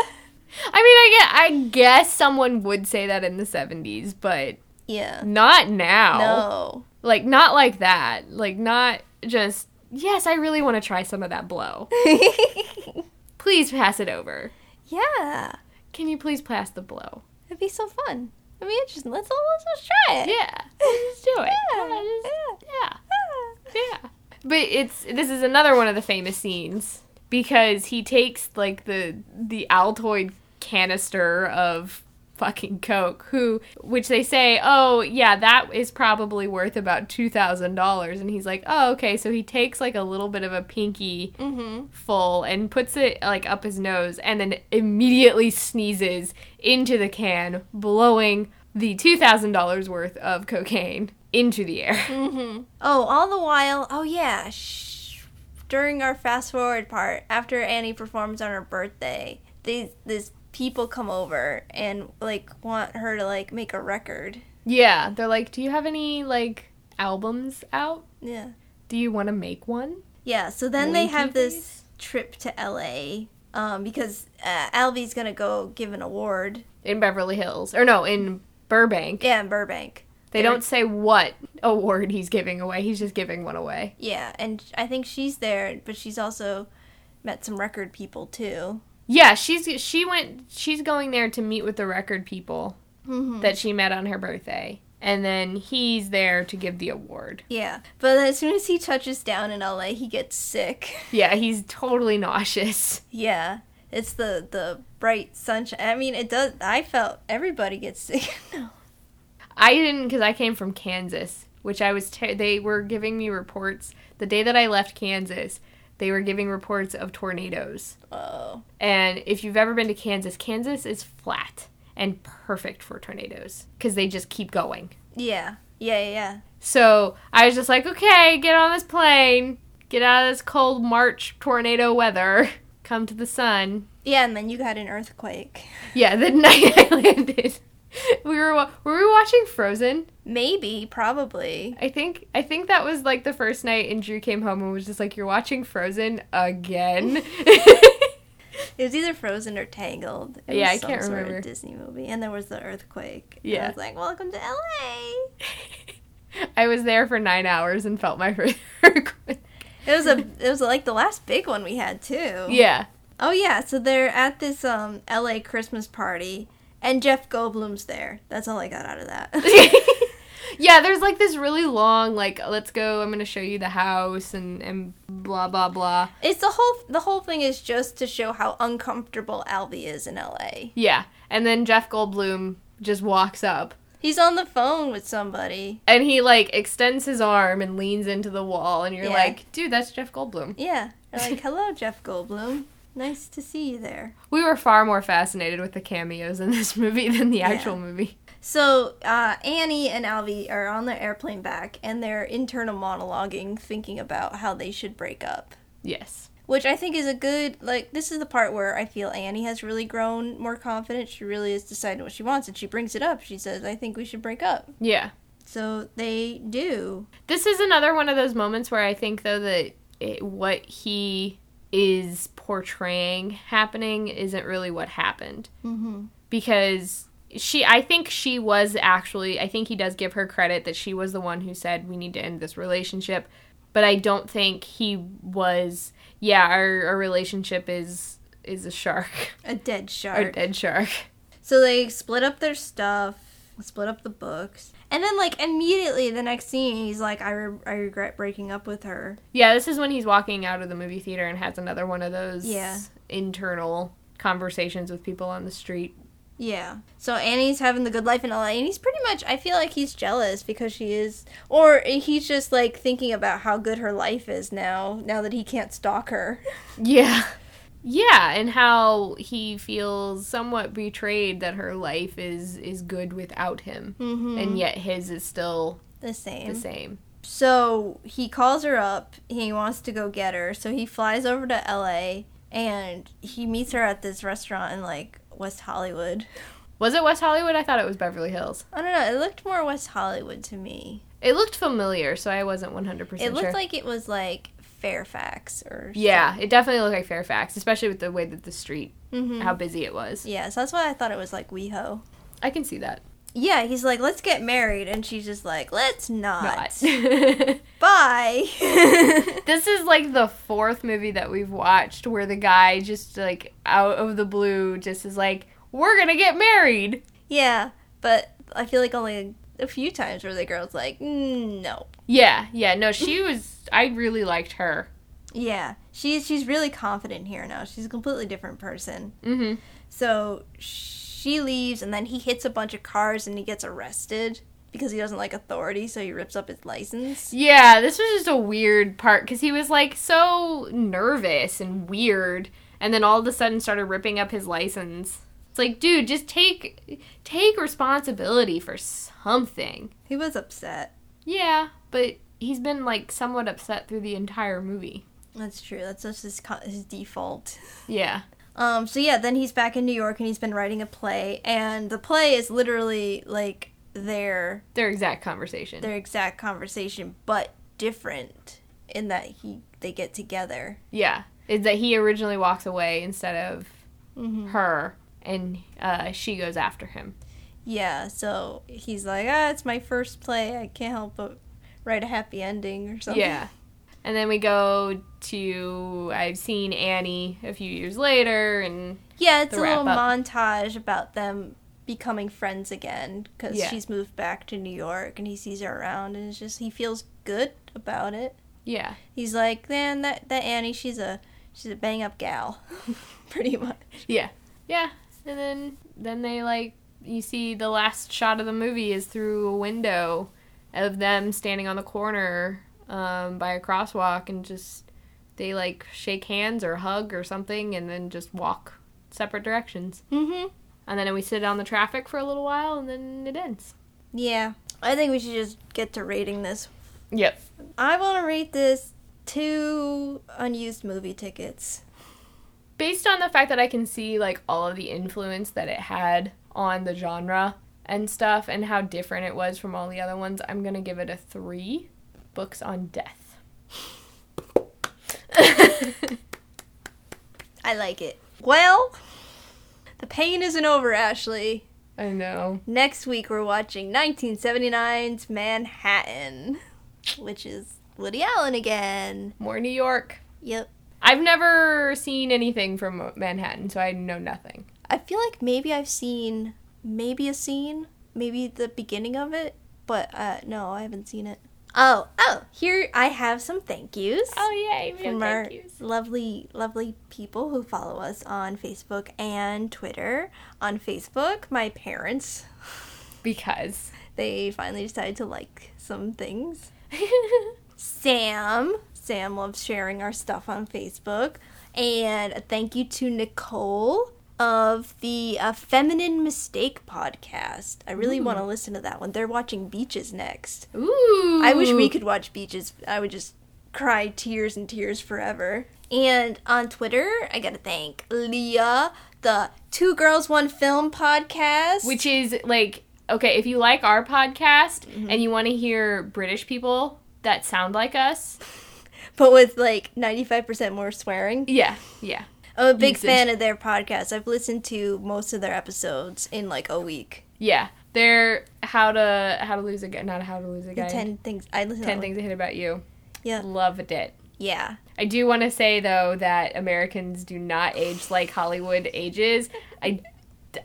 I mean, I get, I guess someone would say that in the 70s, but Yeah. not now. No. Like, not like that. Like, not just, yes, I really want to try some of that blow. (laughs) Please pass it over. yeah, Can you please pass the blow? it'd be so fun. I mean, interesting. Let's all let's just try it. Yeah, (laughs) let's do it. Yeah, Yeah, just- yeah. Ah. Yeah. But it's this is another one of the famous scenes because he takes like the the Altoid canister of fucking coke who which they say oh yeah that is probably worth about $2000 and he's like oh okay so he takes like a little bit of a pinky Mm-hmm. full and puts it like up his nose and then immediately sneezes into the can blowing the $2000 worth of cocaine into the air (laughs) Mm-hmm. Oh, all the while. Oh yeah. Shh. During our fast forward part, after Annie performs on her birthday, these these people come over and like want her to like make a record. Yeah, they're like, "Do you have any like albums out? Yeah. Do you want to make one?" Yeah. So then they have this trip to L.A. Um, because uh, Alvy's gonna go give an award. In Beverly Hills, or no, in Burbank. Yeah, in Burbank. They don't say what award he's giving away. He's just giving one away. Yeah, and I think she's there, but she's also met some record people too. Yeah, she's she went. She's going there to meet with the record people Mm-hmm. that she met on her birthday, and then he's there to give the award. Yeah, but as soon as he touches down in LA, he gets sick. Yeah, he's totally nauseous. Yeah, it's the the bright sunshine. I mean, it does. I felt everybody gets sick. (laughs) no. I didn't because I came from Kansas, which I was. Ter- they were giving me reports the day that I left Kansas. They were giving reports of tornadoes. Oh. And if you've ever been to Kansas, Kansas is flat and perfect for tornadoes because they just keep going. Yeah. Yeah. Yeah. Yeah. So I was just like, okay, get on this plane, get out of this cold March tornado weather, come to the sun. Yeah, and then you got an earthquake. Yeah, the (laughs) night I landed, (laughs) we were were we watching Frozen? Maybe, probably. I think I think that was like the first night, and Drew came home and was just like, "You're watching Frozen again." (laughs) It was either Frozen or Tangled. It Yeah, was I some can't sort remember. Of Disney movie, and there was the earthquake. Yeah. I was like, "Welcome to LA." (laughs) I was there for nine hours and felt my first earthquake. It was a. It was like the last big one we had too. Yeah. Oh yeah, so they're at this um LA Christmas party and Jeff Goldblum's there. That's all I got out of that. (laughs) (laughs) yeah, there's like this really long, like, let's go, I'm gonna show you the house and, and blah blah blah. it's the whole the whole thing is just to show how uncomfortable Alvy is in LA. Yeah. And then Jeff Goldblum just walks up He's on the phone with somebody. and he like extends his arm and leans into the wall and you're Yeah. like, dude, that's Jeff Goldblum. Yeah. They're like, "Hello, Jeff Goldblum. Nice to see you there." We were far more fascinated with the cameos in this movie than the Yeah. actual movie. So uh, Annie and Alvy are on the airplane back, and they're internal monologuing, thinking about how they should break up. Yes. which I think is a good like this is the part where I feel Annie has really grown more confident. She really is deciding what she wants and she brings it up. She says, "I think we should break up." Yeah. So they do. This is another one of those moments where I think though that it, what he is portraying happening isn't really what happened Mhm. because she I think she was actually I think he does give her credit that she was the one who said we need to end this relationship but I don't think he was yeah our, our relationship is is a shark A dead (laughs) shark. A dead shark So they split up their stuff, split up the books. And then like immediately the next scene he's like I, re- I regret breaking up with her. yeah this is when he's walking out of the movie theater and has another one of those Yeah. internal conversations with people on the street Yeah. So Annie's having the good life in LA, and he's pretty much, I feel like he's jealous because she is, or he's just like thinking about how good her life is now, now that he can't stalk her. Yeah. Yeah, and how he feels somewhat betrayed that her life is is good without him. Mm-hmm. And yet his is still the same. the same. So he calls her up. He wants to go get her. So he flies over to LA and he meets her at this restaurant in like West Hollywood. Was it West Hollywood? I thought it was Beverly Hills. I don't know. It looked more West Hollywood to me. It looked familiar, so I wasn't 100% It looked sure. like it was like Fairfax or yeah, it definitely looked like Fairfax, especially with the way that the street, hmm how busy it was. Yeah, so that's why I thought it was like WeHo. I can see that. Yeah, he's like, let's get married, and she's just like, let's not. Not. (laughs) (laughs) Bye. (laughs) This is like the fourth movie that we've watched where the guy just like out of the blue just is like, "We're gonna get married." yeah, but I feel like only a few times where the girl's like, "Mm, no. Yeah, yeah. No, she (laughs) was. I really liked her. Yeah, she's she's really confident here now. She's a completely different person. Mm-hmm. So she leaves, and then he hits a bunch of cars, and he gets arrested because he doesn't like authority. So he rips up his license. Yeah, this was just a weird part because he was like so nervous and weird, and then all of a sudden started ripping up his license. It's like, dude, just take take responsibility for something. He was upset. Yeah, but he's been like somewhat upset through the entire movie. That's true. That's just his his default. Yeah. Um. So yeah, then he's back in New York, and he's been writing a play, and the play is literally like their Their exact conversation. their exact conversation, but different in that he they get together. yeah. Is that he originally walks away instead of Mm-hmm. her, and uh, she goes after him. Yeah, so he's like, ah, it's my first play. I can't help but write a happy ending or something. Yeah. And then we go to I've seen Annie a few years later and Yeah, it's a little wrap-up. montage about them becoming friends again because Yeah. she's moved back to New York and he sees her around and it's just he feels good about it. yeah. He's like, man, that that Annie, she's a she's a bang up gal, (laughs) pretty much. Yeah. Yeah. And then then they like you see the last shot of the movie is through a window of them standing on the corner um, by a crosswalk and just they like shake hands or hug or something and then just walk separate directions. Mm-hmm. And then we sit on the traffic for a little while and then it ends. Yeah, I think we should just get to rating this. Yep. I want to rate this two unused movie tickets. Based on the fact that I can see like all of the influence that it had on the genre and stuff and how different it was from all the other ones, I'm gonna give it a three books on death. (laughs) I like it. Well, the pain isn't over, Ashley. I know. Next week we're watching 1979's Manhattan, which is Woody Allen again. More New York. Yep. I've never seen anything from Manhattan, so I know nothing. I feel like maybe I've seen maybe a scene, maybe the beginning of it, but uh, no, I haven't seen it. Oh, oh, here I have some thank yous. Oh yay! From our yous. lovely, lovely people who follow us on Facebook and Twitter. On Facebook, my parents, (laughs) Because. they finally decided to like some things. (laughs) Sam, Sam loves sharing our stuff on Facebook. And a thank you to Nicole of the uh, Feminine Mistake podcast. I really want to listen to that one. They're watching Beaches next. Ooh. I wish we could watch beaches. I would just cry tears and tears forever. And on Twitter, I gotta thank Leah, the Two Girls One Film podcast. Which is like, okay, if you like our podcast Mm-hmm. and you want to hear British people that sound like us, but with like ninety five percent more swearing. yeah, yeah. I'm a big Usage. fan of their podcast. I've listened to most of their episodes in like a week. Yeah, they're how to how to lose a guy, not how to lose a The guy. ten things I listen. Ten to things I hate about you. Yeah. Loved it. Yeah. I do want to say though that Americans do not age like Hollywood ages. I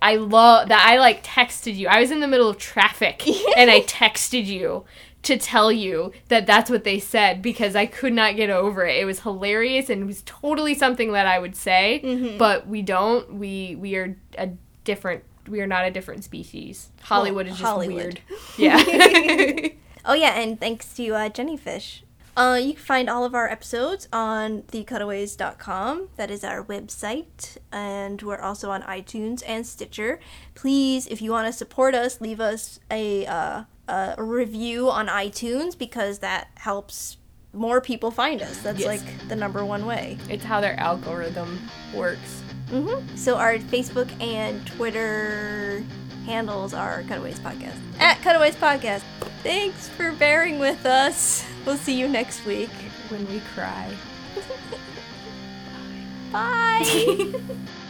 I love that I like texted you. I was in the middle of traffic (laughs) and I texted you to tell you that that's what they said because I could not get over it. It was hilarious and it was totally something that I would say, Mm-hmm. but we don't. We we are a different we are not a different species. Hollywood is just Hollywood. weird. (laughs) Yeah. (laughs) Oh yeah, and thanks to uh, Jennyfish. Uh, you can find all of our episodes on thecutaways.com. That is our website, and we're also on iTunes and Stitcher. Please, if you want to support us, leave us a uh, a review on iTunes because that helps more people find us. That's Yes. like the number one way. it's how their algorithm works. hmm So our Facebook and Twitter handles are Cutaways Podcast. At Cutaways Podcast. Thanks for bearing with us. We'll see you next week. When we cry. (laughs) Bye. (laughs) (laughs)